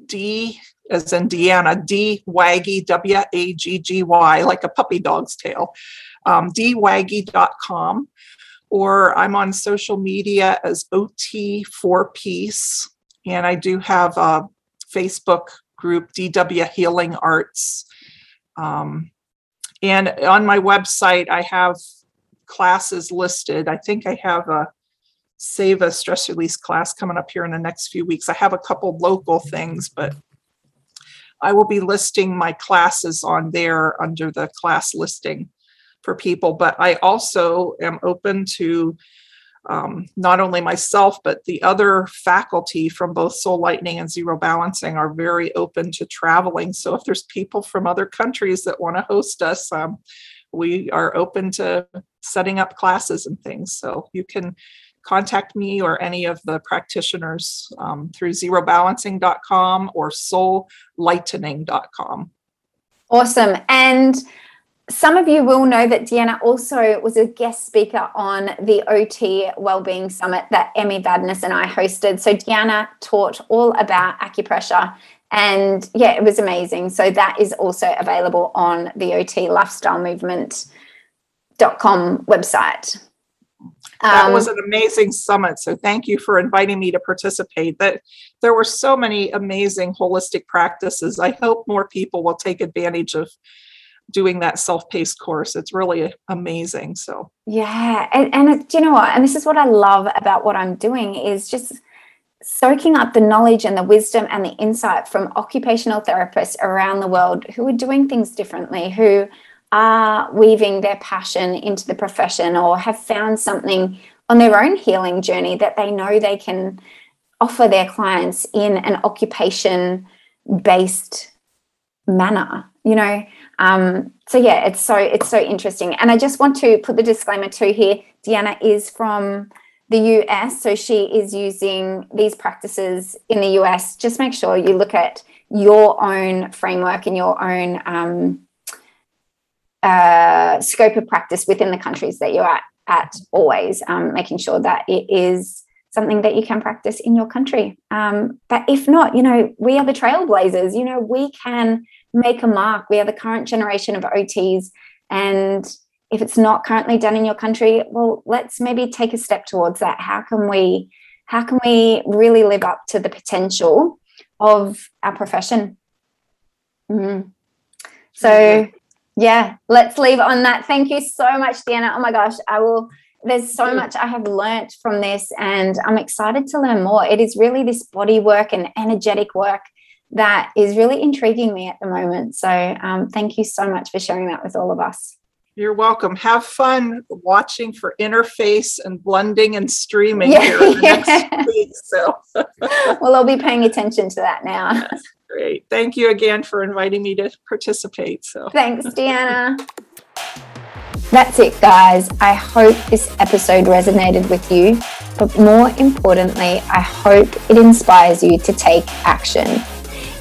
d as in Deanna, D Waggy, W A G G Y, like a puppy dog's tail, um, dwaggy.com. Or I'm on social media as OT Four Piece. And I do have a Facebook group, DW Healing Arts. Um, and on my website, I have classes listed. I think I have a save a stress release class coming up here in the next few weeks. I have a couple local things, but I will be listing my classes on there under the class listing for people. But I also am open to um, not only myself, but the other faculty from both Soul Lightening and Zero Balancing are very open to traveling. So if there's people from other countries that want to host us, um, we are open to setting up classes and things. So you can contact me or any of the practitioners um, through zerobalancing.com or soullightening.com. Awesome. And some of you will know that Deanna also was a guest speaker on the OT Wellbeing Summit that Emmy Vadnais and I hosted. So Deanna taught all about acupressure and yeah, it was amazing. So that is also available on the OT Lifestyle Movement.com website. That um, was an amazing summit. So thank you for inviting me to participate. That there were so many amazing holistic practices. I hope more people will take advantage of doing that self-paced course. It's really amazing. So yeah, and, and do you know what? And this is what I love about what I'm doing is just soaking up the knowledge and the wisdom and the insight from occupational therapists around the world who are doing things differently, who are weaving their passion into the profession or have found something on their own healing journey that they know they can offer their clients in an occupation based manner you know um, so yeah it's so it's so interesting and i just want to put the disclaimer too here deanna is from the us so she is using these practices in the us just make sure you look at your own framework and your own um, uh, scope of practice within the countries that you're at, at always, um, making sure that it is something that you can practice in your country. Um, but if not, you know, we are the trailblazers. You know, we can make a mark. We are the current generation of OTs. And if it's not currently done in your country, well, let's maybe take a step towards that. How can we how can we really live up to the potential of our profession? Mm-hmm. So yeah, let's leave on that. Thank you so much, Deanna. Oh my gosh, I will there's so much I have learnt from this, and I'm excited to learn more. It is really this body work and energetic work that is really intriguing me at the moment. So, um, thank you so much for sharing that with all of us. You're welcome. Have fun watching for interface and blending and streaming yeah, here yeah. next week. So, well, I'll be paying attention to that now. great. Thank you again for inviting me to participate. So, thanks, Deanna. That's it, guys. I hope this episode resonated with you, but more importantly, I hope it inspires you to take action.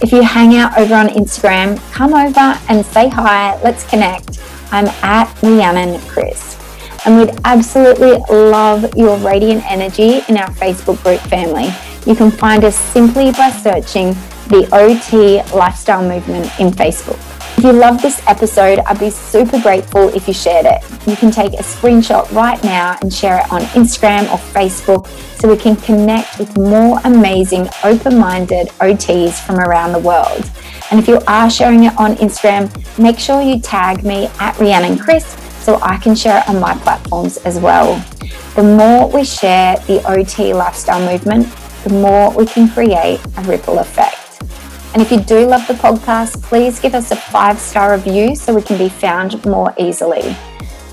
If you hang out over on Instagram, come over and say hi. Let's connect. I'm at Rhiannon Chris. And we'd absolutely love your radiant energy in our Facebook group family. You can find us simply by searching the OT Lifestyle Movement in Facebook. If you love this episode, I'd be super grateful if you shared it. You can take a screenshot right now and share it on Instagram or Facebook so we can connect with more amazing, open minded OTs from around the world. And if you are sharing it on Instagram, make sure you tag me at Rhiannon Chris so I can share it on my platforms as well. The more we share the OT lifestyle movement, the more we can create a ripple effect. And if you do love the podcast, please give us a five star review so we can be found more easily.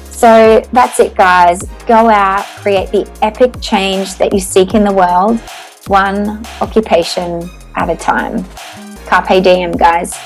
So that's it, guys. Go out, create the epic change that you seek in the world, one occupation at a time. Carpe diem, guys.